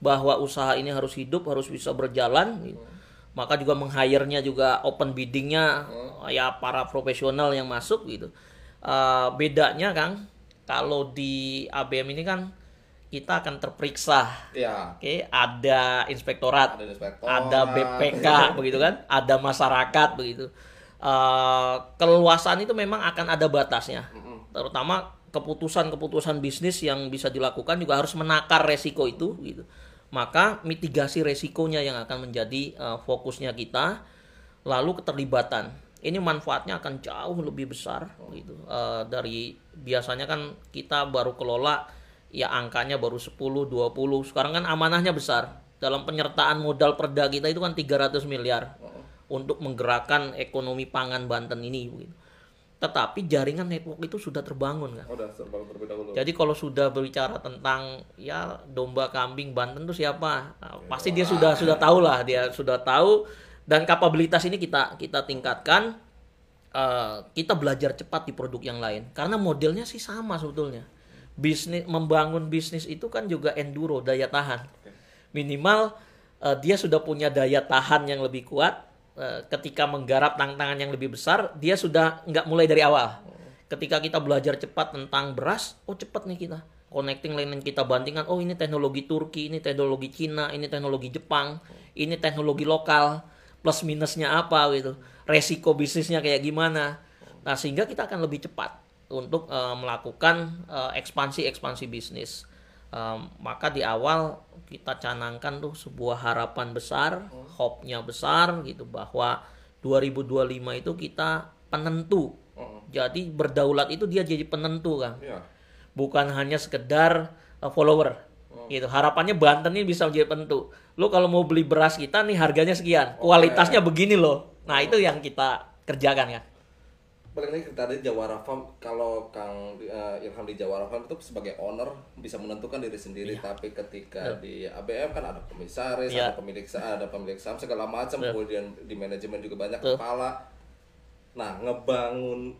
bahwa usaha ini harus hidup, harus bisa berjalan gitu. Maka juga meng-hire-nya juga open biddingnya ya para profesional yang masuk gitu. Eh, bedanya Kang, kalau di ABM ini kan kita akan terperiksa ya Oke, ada inspektorat, Ada inspektorat. ada BPK, begitu kan, ada masyarakat, begitu. Eh, keluasan itu memang akan ada batasnya, terutama keputusan-keputusan bisnis yang bisa dilakukan juga harus menakar resiko itu, gitu. Maka mitigasi resikonya yang akan menjadi eh, fokusnya kita, lalu keterlibatan. Ini manfaatnya akan jauh lebih besar, gitu. Eh, dari biasanya kan kita baru kelola ya angkanya baru 10 20 sekarang kan amanahnya besar dalam penyertaan modal perda kita itu kan 300 miliar untuk menggerakkan ekonomi pangan Banten ini begitu. Tetapi jaringan network itu sudah terbangun kan. Oh, terlebih dahulu Jadi kalau sudah berbicara tentang ya domba kambing Banten itu siapa? Nah, pasti dia sudah sudah tahu lah, dia sudah tahu dan kapabilitas ini kita kita tingkatkan Eh, kita belajar cepat di produk yang lain karena modelnya sih sama sebetulnya. Bisnis membangun bisnis itu kan juga enduro, daya tahan. Minimal eh, dia sudah punya daya tahan yang lebih kuat eh, ketika menggarap tantangan yang lebih besar, dia sudah nggak mulai dari awal. Ketika kita belajar cepat tentang beras, oh cepat nih kita. Connecting yang kita bandingkan, oh ini teknologi Turki, ini teknologi Cina, ini teknologi Jepang, ini teknologi lokal, plus minusnya apa gitu. Resiko bisnisnya kayak gimana. Nah, sehingga kita akan lebih cepat untuk eh, melakukan eh, ekspansi-ekspansi bisnis. Em, maka di awal kita canangkan tuh sebuah harapan besar, hope-nya besar gitu bahwa 2025 itu kita penentu. Jadi berdaulat itu dia jadi penentu kan. Iya. Bukan hanya sekedar uh, follower. Gitu. Harapannya Banten ini bisa menjadi penentu. Lo kalau mau beli beras kita nih harganya sekian, kualitasnya begini loh. Nah, itu yang kita kerjakan kan. Balik lagi ke tadi Jawara Farm, kalau Kang eh, Ilham di Jawara Farm itu sebagai owner bisa menentukan diri sendiri, tapi ketika di ABM kan ada komisaris, Iya. ada pemilik saham, ada pemilik saham segala macam, kemudian di manajemen juga banyak Betul. kepala. Nah, ngebangun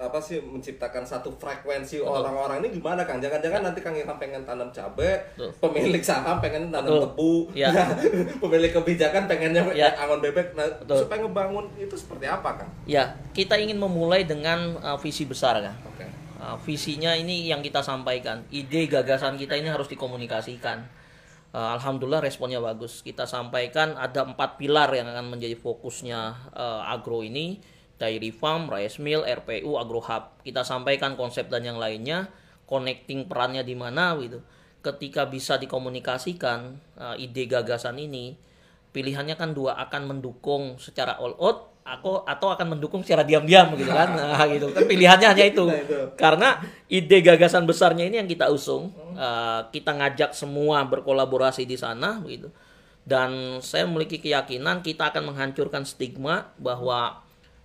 apa sih menciptakan satu frekuensi orang-orang ini gimana Kang? Jangan-jangan nanti Kang Ilham pengen tanam cabe, Betul. pemilik saham pengen tanam Betul. tebu, Iya. (laughs) pemilik kebijakan pengennya Iya. angon bebek. Nah, Betul. supaya ngebangun itu seperti apa Kang? Ya, kita ingin memulai dengan uh, visi besar kan. Oke. Uh, visinya ini yang kita sampaikan. Ide gagasan kita ini harus dikomunikasikan. Uh, Alhamdulillah responnya bagus. Kita sampaikan ada empat pilar yang akan menjadi fokusnya uh, agro ini. Dairy Farm, Rice Mill, RPU, Agro Hub. Kita sampaikan konsep dan yang lainnya. Connecting perannya di mana gitu. Ketika bisa dikomunikasikan uh, ide gagasan ini, pilihannya kan dua akan mendukung secara all out aku atau akan mendukung secara diam-diam gitu kan (laughs) nah, gitu kan pilihannya hanya itu karena ide gagasan besarnya ini yang kita usung Eh, kita ngajak semua berkolaborasi di sana begitu dan saya memiliki keyakinan kita akan menghancurkan stigma bahwa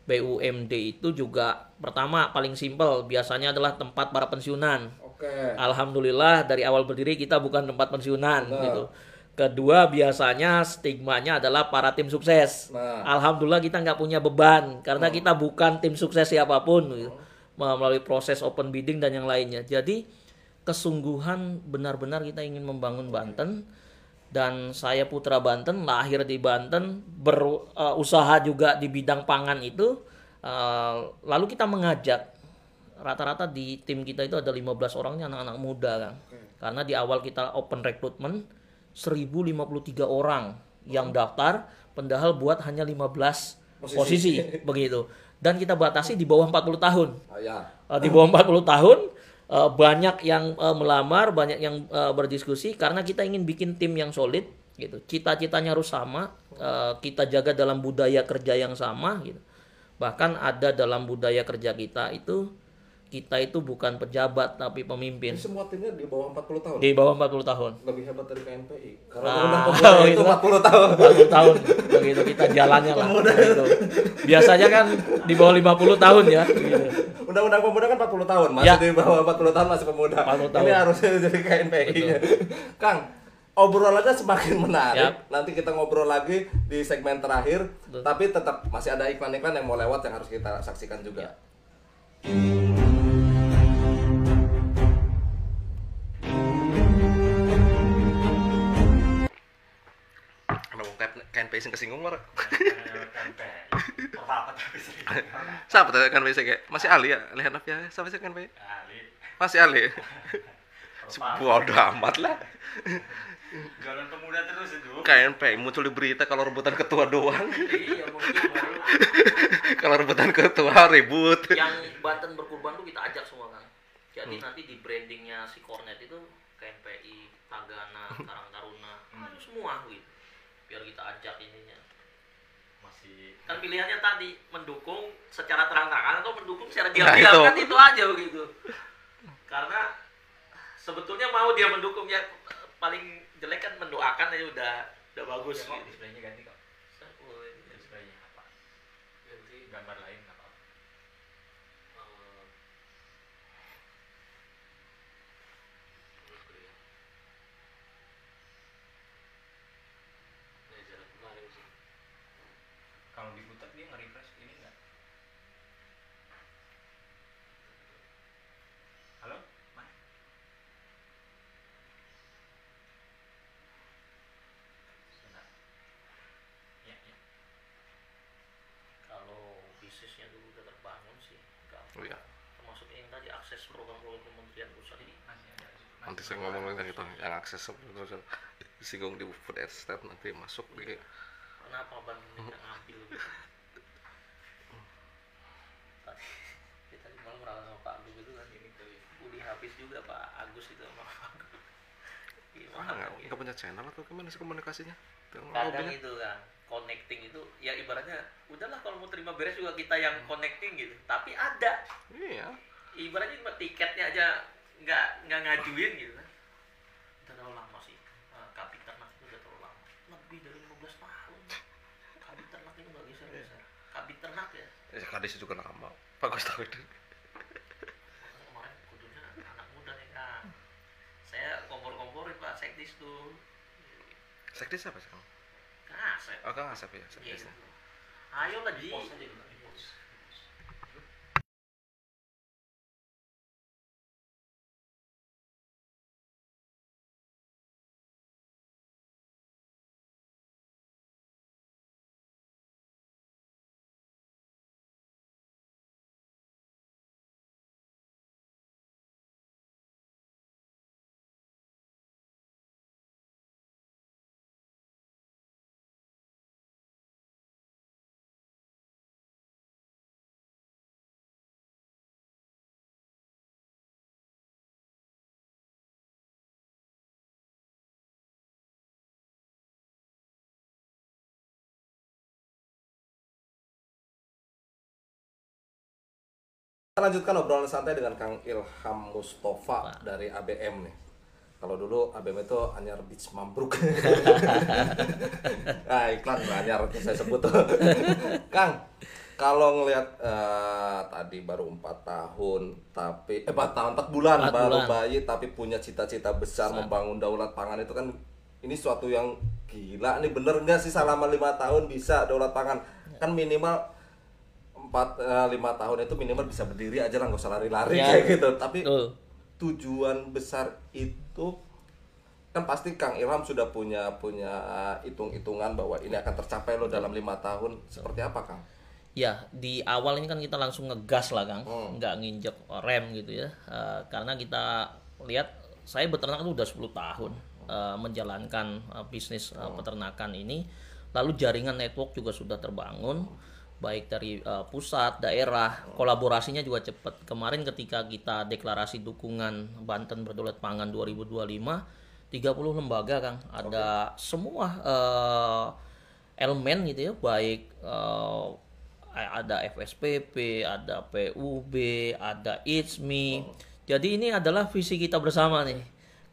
BUMD itu juga pertama paling simpel biasanya adalah tempat para pensiunan Oke. Alhamdulillah dari awal berdiri kita bukan tempat pensiunan gitu. Kedua biasanya stigmanya adalah para tim sukses. Nah. Alhamdulillah kita nggak punya beban karena kita bukan tim sukses siapa pun gitu. melalui proses open bidding dan yang lainnya. Jadi kesungguhan benar-benar kita ingin membangun Banten dan saya putra Banten lahir di Banten berusaha juga di bidang pangan itu Eh, lalu kita mengajak rata-rata di tim kita itu ada 15 orangnya anak-anak muda kan. Karena di awal kita open recruitment 1053 orang yang daftar, padahal buat hanya 15 posisi, begitu. Dan kita batasi di bawah 40 tahun. Ah, ya. Eh, di bawah 40 tahun eh, banyak yang eh, melamar, banyak yang eh, berdiskusi karena kita ingin bikin tim yang solid gitu. Cita-citanya harus sama, eh, kita jaga dalam budaya kerja yang sama gitu. Bahkan ada dalam budaya kerja kita itu kita itu bukan pejabat tapi pemimpin Ini semua timnya di bawah 40 tahun. di bawah 40 tahun. Lebih hebat dari KNPI. Karena Ah, undang (laughs) itu itu. 40 tahun. 40 tahun begitu kita jalannya lah begitu. Biasanya kan di bawah 50 tahun ya gitu. Undang-undang pemuda kan 40 tahun, masih Ya. di bawah 40 tahun masih pemuda. 40 tahun. Ini harusnya (laughs) jadi KNPI. Kang, obrolannya semakin menarik. Yap. Nanti kita ngobrol lagi di segmen terakhir, tapi tetap masih ada iklan-iklan yang mau lewat yang harus kita saksikan juga. Ada KNPI sing kesinggung mar. Apa-apa tapi sering. Siapa tuh KNPI sing kayak masih ahli ya? Lihat apa ya? Siapa sih KNPI? Kali. Masih ahli. (laughs) Bodoh amat lah. Jalan pemuda terus itu. KNPI muncul di berita kalau rebutan ketua doang. Iya, mungkin baru (laughs) kalau rebutan ketua ribut. yang Banten berkurban tuh kita ajak semua kan. Jadi nanti di brandingnya si Cornet itu KNPI, Tagana, (laughs) Karang Taruna, itu semua gitu. Biar kita ajak ininya. Masih Kan pilihannya tadi mendukung secara terang-terangan atau mendukung secara Nah, diam-diam itu. kan itu aja begitu. Karena sebetulnya mau dia mendukung ya paling jelek kan mendoakan aja udah udah bagus Ya, gitu. ganti kok. Oh, iya. Displaynya apa? Ganti, Gambar lain nggak apa-apa. eh, apa ya? Nah, jalan kemarin sih. Kalau diputar dia nge-refresh ini nggak? Halo? Mana? Sebentar. Ya, ya. Kalau bisnisnya dulu udah terbangun sih, gampang. Oh iya. Termasuk yang tadi akses program-program kementerian pusat ini Masih ada di situ. Nanti saya ngomongin yang itu yang akses (laughs) sebelum disinggung di food estate nanti masuk di kenapa bang minta ngambil gitu? tadi kita di malam merasa sama Pak Agus itu kan ini kali Budi habis juga Pak Agus itu sama Pak Agus mana gimana nggak gitu? nggak punya channel atau gimana sih komunikasinya? Kadang itu kan connecting itu ya ibaratnya udahlah kalau mau terima beres juga kita yang connecting gitu tapi ada Iya. ibaratnya cuma tiketnya aja nggak nggak ngajuin gitu kan udah terlalu lama sih Eh, kabin ternak itu udah terlalu lama lebih dari 15 tahun kabin ternak itu nggak geser geser kabin ternak ya Ya kadis juga lama. Bagus tahu itu. Kemarin kudunya anak muda nih kan saya kompor-komporin pak sekdis tuh Sekdis apa sih? kasep Oh, Kang Asep ya, Iya. sekdis. ayo lah Ji Kita lanjutkan obrolan santai dengan Kang Ilham Mustafa dari ABM nih. Kalau dulu ABM itu Anyar Beach Mambruk. nah, (laughs) iklan lah Anyar itu saya sebut. (laughs) Kang, kalau ngelihat eh, tadi baru empat tahun tapi eh empat tahun empat bulan Empat baru bulan. bayi tapi punya cita-cita besar membangun daulat pangan itu kan ini suatu yang gila nih bener nggak sih selama lima tahun bisa daulat pangan kan minimal empat eh, lima tahun itu minimal bisa berdiri aja lah nggak usah lari-lari Ya. kayak gitu tapi Betul. tujuan besar itu kan pasti Kang Ilham sudah punya punya hitung-hitungan bahwa ini akan tercapai lo dalam lima tahun seperti apa Kang? Ya, di awal ini kan kita langsung ngegas lah, Kang. Hmm. Nggak nginjek rem gitu ya. Eh, karena kita lihat saya beternak itu udah 10 tahun eh, menjalankan eh, bisnis eh, peternakan ini. Lalu jaringan network juga sudah terbangun baik dari eh, pusat, daerah, kolaborasinya juga cepat. Kemarin ketika kita deklarasi dukungan Banten Berdaulat Pangan 2025, 30 lembaga, Kang. Ada semua eh, elemen gitu ya, baik eh, ada FSPP, ada PUB, ada ITSMI. Jadi ini adalah visi kita bersama nih.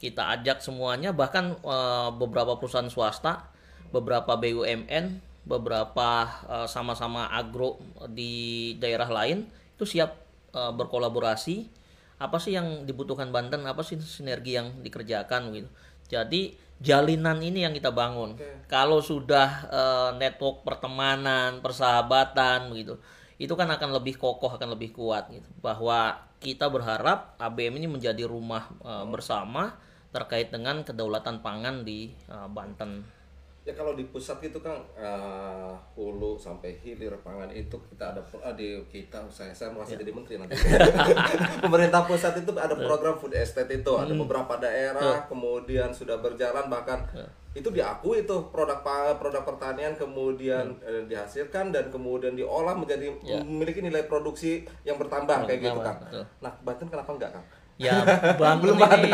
Kita ajak semuanya, bahkan eh, beberapa perusahaan swasta, beberapa BUMN, beberapa eh, sama-sama agro di daerah lain itu siap eh, berkolaborasi. Apa sih yang dibutuhkan Banten? Apa sih sinergi yang dikerjakan gitu? Jadi jalinan ini yang kita bangun. Kalau sudah eh, network pertemanan, persahabatan begitu, itu kan akan lebih kokoh, akan lebih kuat gitu. Bahwa kita berharap ABM ini menjadi rumah eh, bersama terkait dengan kedaulatan pangan di eh, Banten. Ya kalau di pusat itu kan eh, hulu sampai hilir pangan itu kita ada ah, di kita saya saya mau kasih jadi menteri nanti. (laughs) Pemerintah pusat itu ada program food estate itu ada beberapa daerah kemudian sudah berjalan bahkan itu diakui itu produk produk pertanian kemudian eh, dihasilkan dan kemudian diolah menjadi memiliki nilai produksi yang bertambah kayak gitu kan. betul. Nah Banten kenapa enggak kan? Ya, (laughs) Banten ini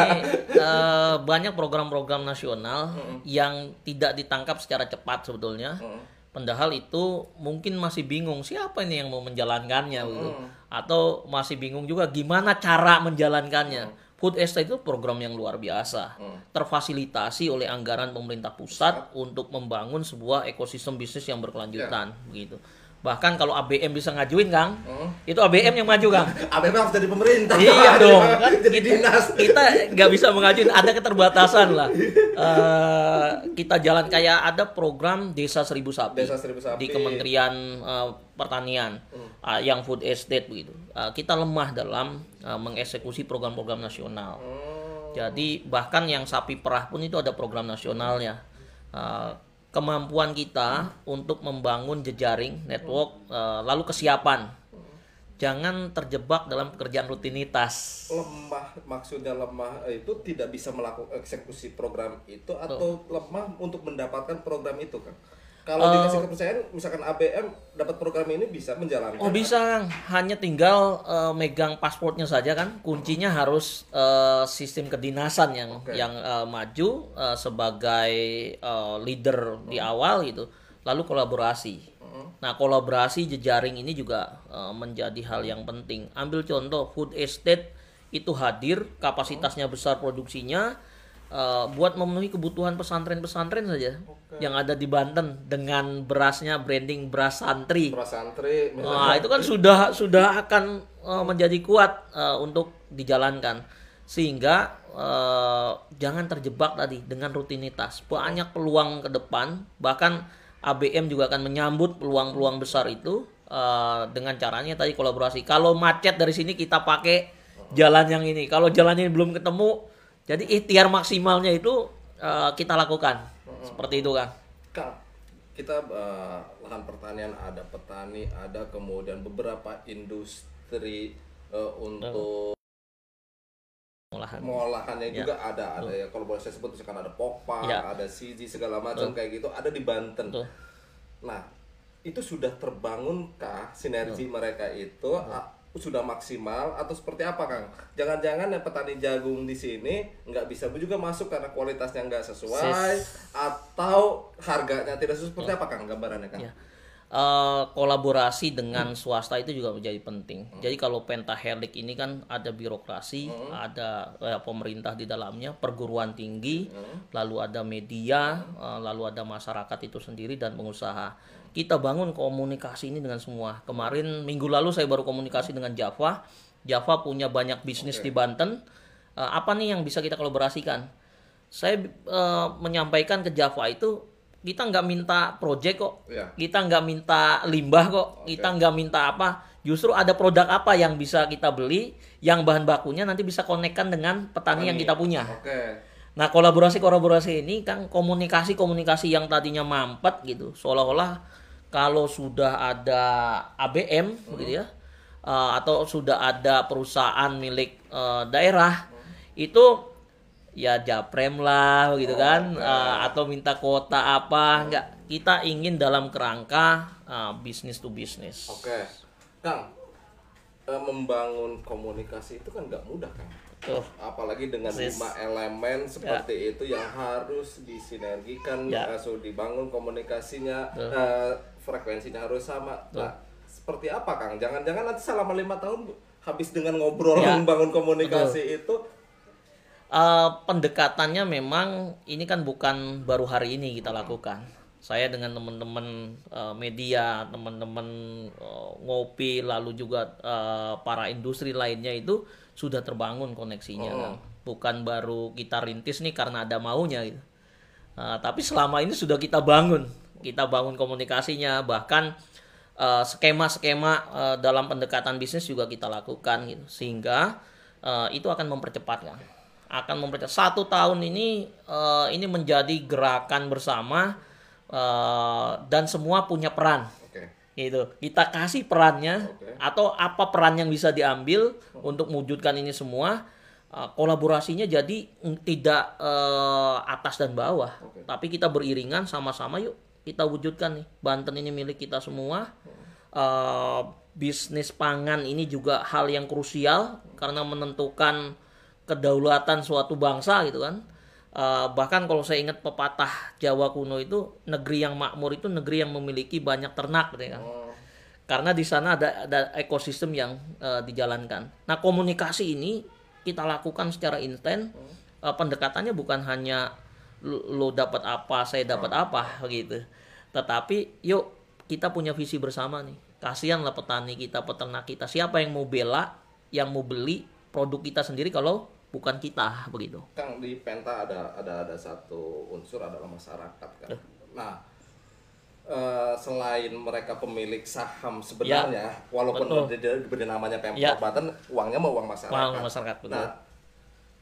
eh, banyak program-program nasional yang tidak ditangkap secara cepat sebetulnya. Padahal itu mungkin masih bingung siapa ini yang mau menjalankannya gitu. Atau masih bingung juga gimana cara menjalankannya. Food estate itu program yang luar biasa. Terfasilitasi oleh anggaran pemerintah pusat untuk membangun sebuah ekosistem bisnis yang berkelanjutan begitu. Bahkan kalau ABM bisa ngajuin, Kang, itu ABM yang maju, Kang. (laughs) ABM harus jadi pemerintah. Iya (laughs) dong, kan (laughs) jadi kita, dinas. kita nggak bisa mengajuin, ada keterbatasan lah. Eh, kita jalan kayak ada program Desa Seribu Sapi, Desa Seribu Sapi. Hmm. di Kementerian eh, Pertanian ah, yang food estate begitu. Ah, kita lemah dalam ah, mengeksekusi program-program nasional. Hmm. Jadi bahkan yang sapi perah pun itu ada program nasionalnya. Uh, kemampuan kita untuk membangun jejaring network, uh, lalu kesiapan. Jangan terjebak dalam pekerjaan rutinitas. lemah maksudnya lemah eh, itu tidak bisa melakukan eksekusi program itu atau lemah untuk mendapatkan program itu kan kalau dikasih kepercayaan misalkan ABM dapat program ini bisa menjalankan Oh bisa. Hanya tinggal uh, megang pasportnya saja kan. Kuncinya harus uh, sistem kedinasan yang Oke. yang uh, maju uh, sebagai uh, leader di awal gitu. Lalu kolaborasi. Nah, kolaborasi jejaring ini juga uh, menjadi hal yang penting. Ambil contoh food estate itu hadir, kapasitasnya besar produksinya uh, buat memenuhi kebutuhan pesantren-pesantren saja yang ada di Banten dengan berasnya branding beras santri. Pra santri Wah, itu kan sudah sudah akan eh, menjadi kuat eh, untuk dijalankan. Sehingga eh, jangan terjebak tadi dengan rutinitas. Banyak peluang ke depan, bahkan ABM juga akan menyambut peluang-peluang besar itu eh, dengan caranya tadi kolaborasi. Kalau macet dari sini kita pakai jalan yang ini. Kalau jalannya belum ketemu, jadi ikhtiar maksimalnya itu eh, kita lakukan. Seperti itu kan. Kang, kita eh, lahan pertanian ada petani ada kemudian beberapa industri eh, untuk Olahan. mengolahannya Ya. juga ada ada ya kalau boleh saya sebut misalkan ada pokpa Ya. ada CG segala macam kayak gitu ada di Banten Betul. nah itu sudah terbangunkah sinergi mereka itu a- sudah maksimal atau seperti apa Kang? Jangan-jangan yang petani jagung di sini nggak bisa juga masuk karena kualitasnya nggak sesuai Sis. atau harganya tidak sesuai seperti apa Kang gambarannya Kang? Ya. eh, kolaborasi dengan swasta itu juga menjadi penting. Jadi kalau pentahelix ini kan ada birokrasi, ada eh, pemerintah di dalamnya, perguruan tinggi, lalu ada media, eh, lalu ada masyarakat itu sendiri dan pengusaha. Kita bangun komunikasi ini dengan semua. Kemarin minggu lalu saya baru komunikasi dengan Java. Java punya banyak bisnis di Banten. Eh, apa nih yang bisa kita kolaborasikan? Saya eh, menyampaikan ke Java itu kita nggak minta project kok, Iya. kita nggak minta limbah kok, kita nggak minta apa. Justru ada produk apa yang bisa kita beli, yang bahan bakunya nanti bisa konekkan dengan petani yang kita punya. Oke. Nah kolaborasi-kolaborasi ini kan komunikasi-komunikasi yang tadinya mampet gitu, seolah-olah kalau sudah ada ABM gitu ya, eh, atau sudah ada perusahaan milik eh, daerah itu ya japrem lah gitu kan, Eh, atau minta kuota apa, enggak kita ingin dalam kerangka eh, bisnis to bisnis. Oke. Kang, eh, membangun komunikasi itu kan nggak mudah, Kang. Tuh. Apalagi dengan Persis. lima elemen seperti itu yang harus disinergikan, Ya. langsung dibangun komunikasinya, eh, frekuensinya harus sama. Nah, seperti apa, Kang? Jangan-jangan nanti selama lima tahun habis dengan ngobrol Ya. membangun komunikasi itu, Eh, pendekatannya memang ini kan bukan baru hari ini kita lakukan. Saya dengan teman-teman eh, media, teman-teman eh, ngopi, lalu juga eh, para industri lainnya itu sudah terbangun koneksinya, Kang. Bukan baru kita rintis nih karena ada maunya gitu. Eh, tapi selama ini sudah kita bangun, kita bangun komunikasinya, bahkan eh, skema-skema eh, dalam pendekatan bisnis juga kita lakukan gitu, sehingga eh, itu akan mempercepat Kang. akan mempercepat satu tahun ini eh, ini menjadi gerakan bersama eh, dan semua punya peran oke. gitu kita kasih perannya Oke. atau apa peran yang bisa diambil untuk mewujudkan ini semua Uh, kolaborasinya jadi mm, tidak uh, atas dan bawah Oke. tapi kita beriringan sama-sama yuk kita wujudkan nih. Banten ini milik kita semua. Uh, bisnis pangan ini juga hal yang krusial karena menentukan kedaulatan suatu bangsa gitu kan. Uh, bahkan kalau saya ingat pepatah Jawa kuno itu negeri yang makmur itu negeri yang memiliki banyak ternak gitu kan. Oh, karena di sana ada ada ekosistem yang eh, dijalankan. Nah komunikasi ini kita lakukan secara instan. Eh, pendekatannya bukan hanya lo, dapat apa, saya dapat apa gitu. Tetapi yuk kita punya visi bersama nih. Kasihanlah petani kita, peternak kita. Siapa yang mau bela, yang mau beli produk kita sendiri kalau bukan kita begitu. Kang di Penta ada ada ada satu unsur adalah masyarakat kan. Nah, eh, selain mereka pemilik saham sebenarnya, walaupun betul. diberi, diberi namanya Pemprov Ya. Banten, uangnya mau uang masyarakat. Uang masyarakat, betul. Nah,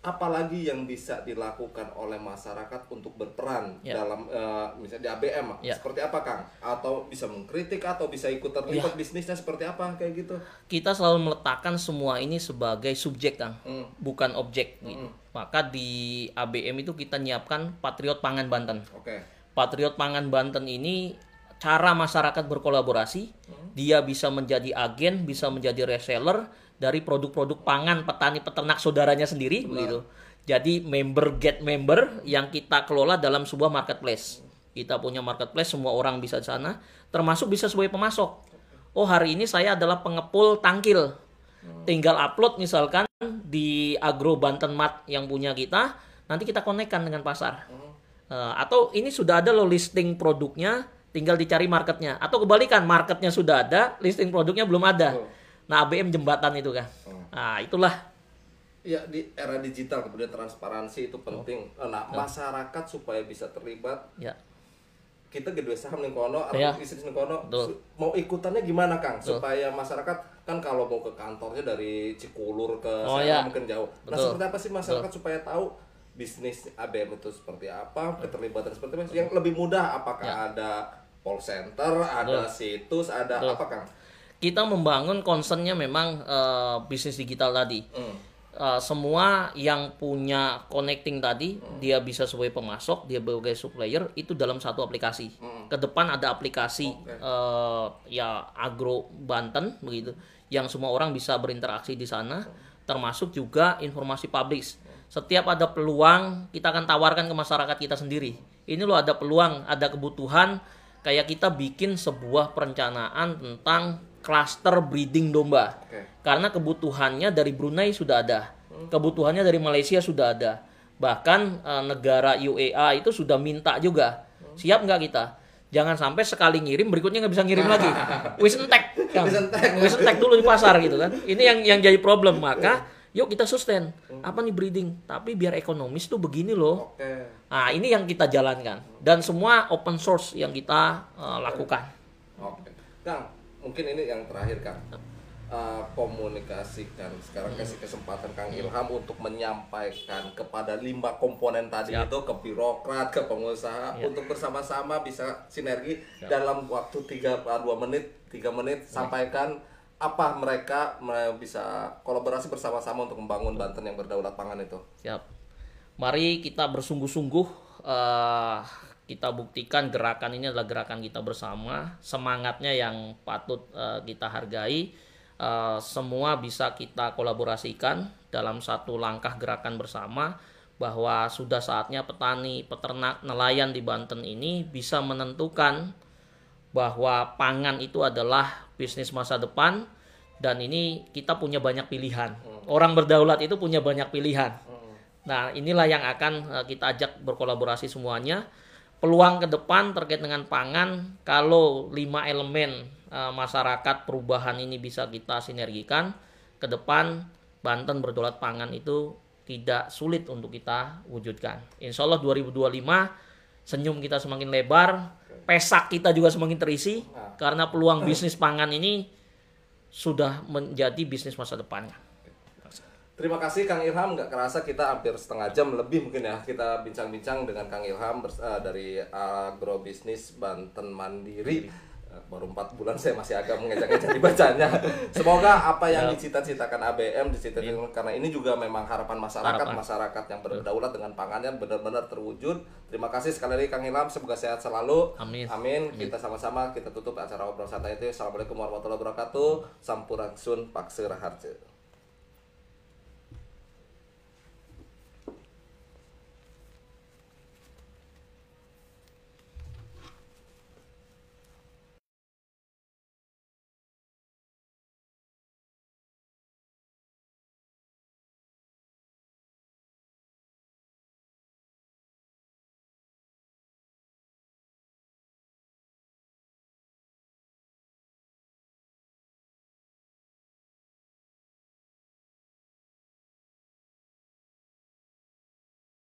apalagi yang bisa dilakukan oleh masyarakat untuk berperan Ya. dalam eh, misalnya di ABM Ya. seperti apa Kang? Atau bisa mengkritik atau bisa ikut terlibat Ya. bisnisnya seperti apa kayak gitu? Kita selalu meletakkan semua ini sebagai subjek, Kang, Hmm. bukan objek. Gitu. Maka di ABM itu kita nyiapkan Patriot Pangan Banten. Oke. Patriot Pangan Banten ini cara masyarakat berkolaborasi, dia bisa menjadi agen, bisa menjadi reseller dari produk-produk pangan petani peternak saudaranya sendiri begitu. Jadi member get member yang kita kelola dalam sebuah marketplace. Kita punya marketplace, semua orang bisa di sana, termasuk bisa sebagai pemasok. Oh hari ini saya adalah pengepul tangkil. Tinggal upload misalkan di Agro Banten Mart yang punya kita, nanti kita konekkan dengan pasar. Eh, atau ini sudah ada lo listing produknya, tinggal dicari marketnya. Atau kebalikan, marketnya sudah ada, listing produknya belum ada. Betul. Nah ABM jembatan itu kan. Nah itulah. Ya di era digital kemudian transparansi itu penting. Nah masyarakat supaya bisa terlibat Ya. kita gedwe saham ning kono atau Iya. bisnis ning kono Betul. mau ikutannya gimana Kang Betul. supaya masyarakat kan kalau mau ke kantornya dari Cikulur ke Oh, sana iya. mungkin jauh. Nah Betul. seperti apa sih masyarakat supaya tahu bisnis ABM itu seperti apa, keterlibatan seperti apa yang lebih mudah apakah Ya. ada call center, ada situs, ada Betul. apa Kang? Kita membangun concernnya memang eh, bisnis digital tadi. Hmm. Eh, semua yang punya connecting tadi, dia bisa sebagai pemasok, dia sebagai supplier itu dalam satu aplikasi. Ke depan ada aplikasi eh, ya Agro Banten begitu, yang semua orang bisa berinteraksi di sana, termasuk juga informasi publish. Setiap ada peluang, kita akan tawarkan ke masyarakat kita sendiri. Ini loh ada peluang, ada kebutuhan, kayak kita bikin sebuah perencanaan tentang cluster breeding domba. Oke. Karena kebutuhannya dari Brunei sudah ada, kebutuhannya dari Malaysia sudah ada, bahkan eh, negara UEA itu sudah minta juga. Siap nggak kita? Jangan sampai sekali ngirim berikutnya nggak bisa ngirim lagi. (laughs) Wis entek, Kang. Wis entek. Dulu di pasar gitu kan. Ini yang yang jadi problem maka yuk kita sustain. Apa nih breeding? Tapi biar ekonomis tuh begini loh. Oke. Nah, ini yang kita jalankan dan semua open source yang kita eh, lakukan. Oke. Kang, mungkin ini yang terakhir Kang. Eh, komunikasikan sekarang Hmm. kasih kesempatan Kang Ilham untuk menyampaikan kepada lima komponen tadi Siap. itu ke birokrat ke pengusaha Ya. untuk bersama-sama bisa sinergi dalam waktu 3 2 menit 3 menit sampaikan apa mereka me- bisa kolaborasi bersama-sama untuk membangun Banten yang berdaulat pangan itu. Siap. Mari kita bersungguh-sungguh eh, kita buktikan gerakan ini adalah gerakan kita bersama, semangatnya yang patut eh, kita hargai. Eh, semua bisa kita kolaborasikan dalam satu langkah gerakan bersama bahwa sudah saatnya petani, peternak, nelayan di Banten ini bisa menentukan bahwa pangan itu adalah bisnis masa depan dan ini kita punya banyak pilihan. Orang berdaulat itu punya banyak pilihan. Nah, inilah yang akan eh, kita ajak berkolaborasi semuanya. Peluang ke depan terkait dengan pangan kalau lima elemen eh, masyarakat perubahan ini bisa kita sinergikan ke depan Banten berdaulat pangan itu tidak sulit untuk kita wujudkan. Insya Allah 2025 senyum kita semakin lebar, pesak kita juga semakin terisi karena peluang bisnis pangan ini sudah menjadi bisnis masa depannya. Terima kasih Kang Ilham, nggak kerasa kita hampir setengah jam lebih mungkin ya kita bincang-bincang dengan Kang Ilham eh, dari agrobisnis Banten Mandiri. Eh, Baru empat bulan saya masih agak mengejar-ngejar dibacanya. (laughs) Semoga apa yang dicita-citakan ABM dicita-citakan karena ini juga memang harapan masyarakat, Harapan. masyarakat yang berdaulat dengan pangannya benar-benar terwujud. Terima kasih sekali lagi Kang Ilham, semoga sehat selalu. Amin. Amin. Kita sama-sama kita tutup acara obrolan santai itu. Assalamualaikum warahmatullahi wabarakatuh. Sampurasun Paksir Harjo.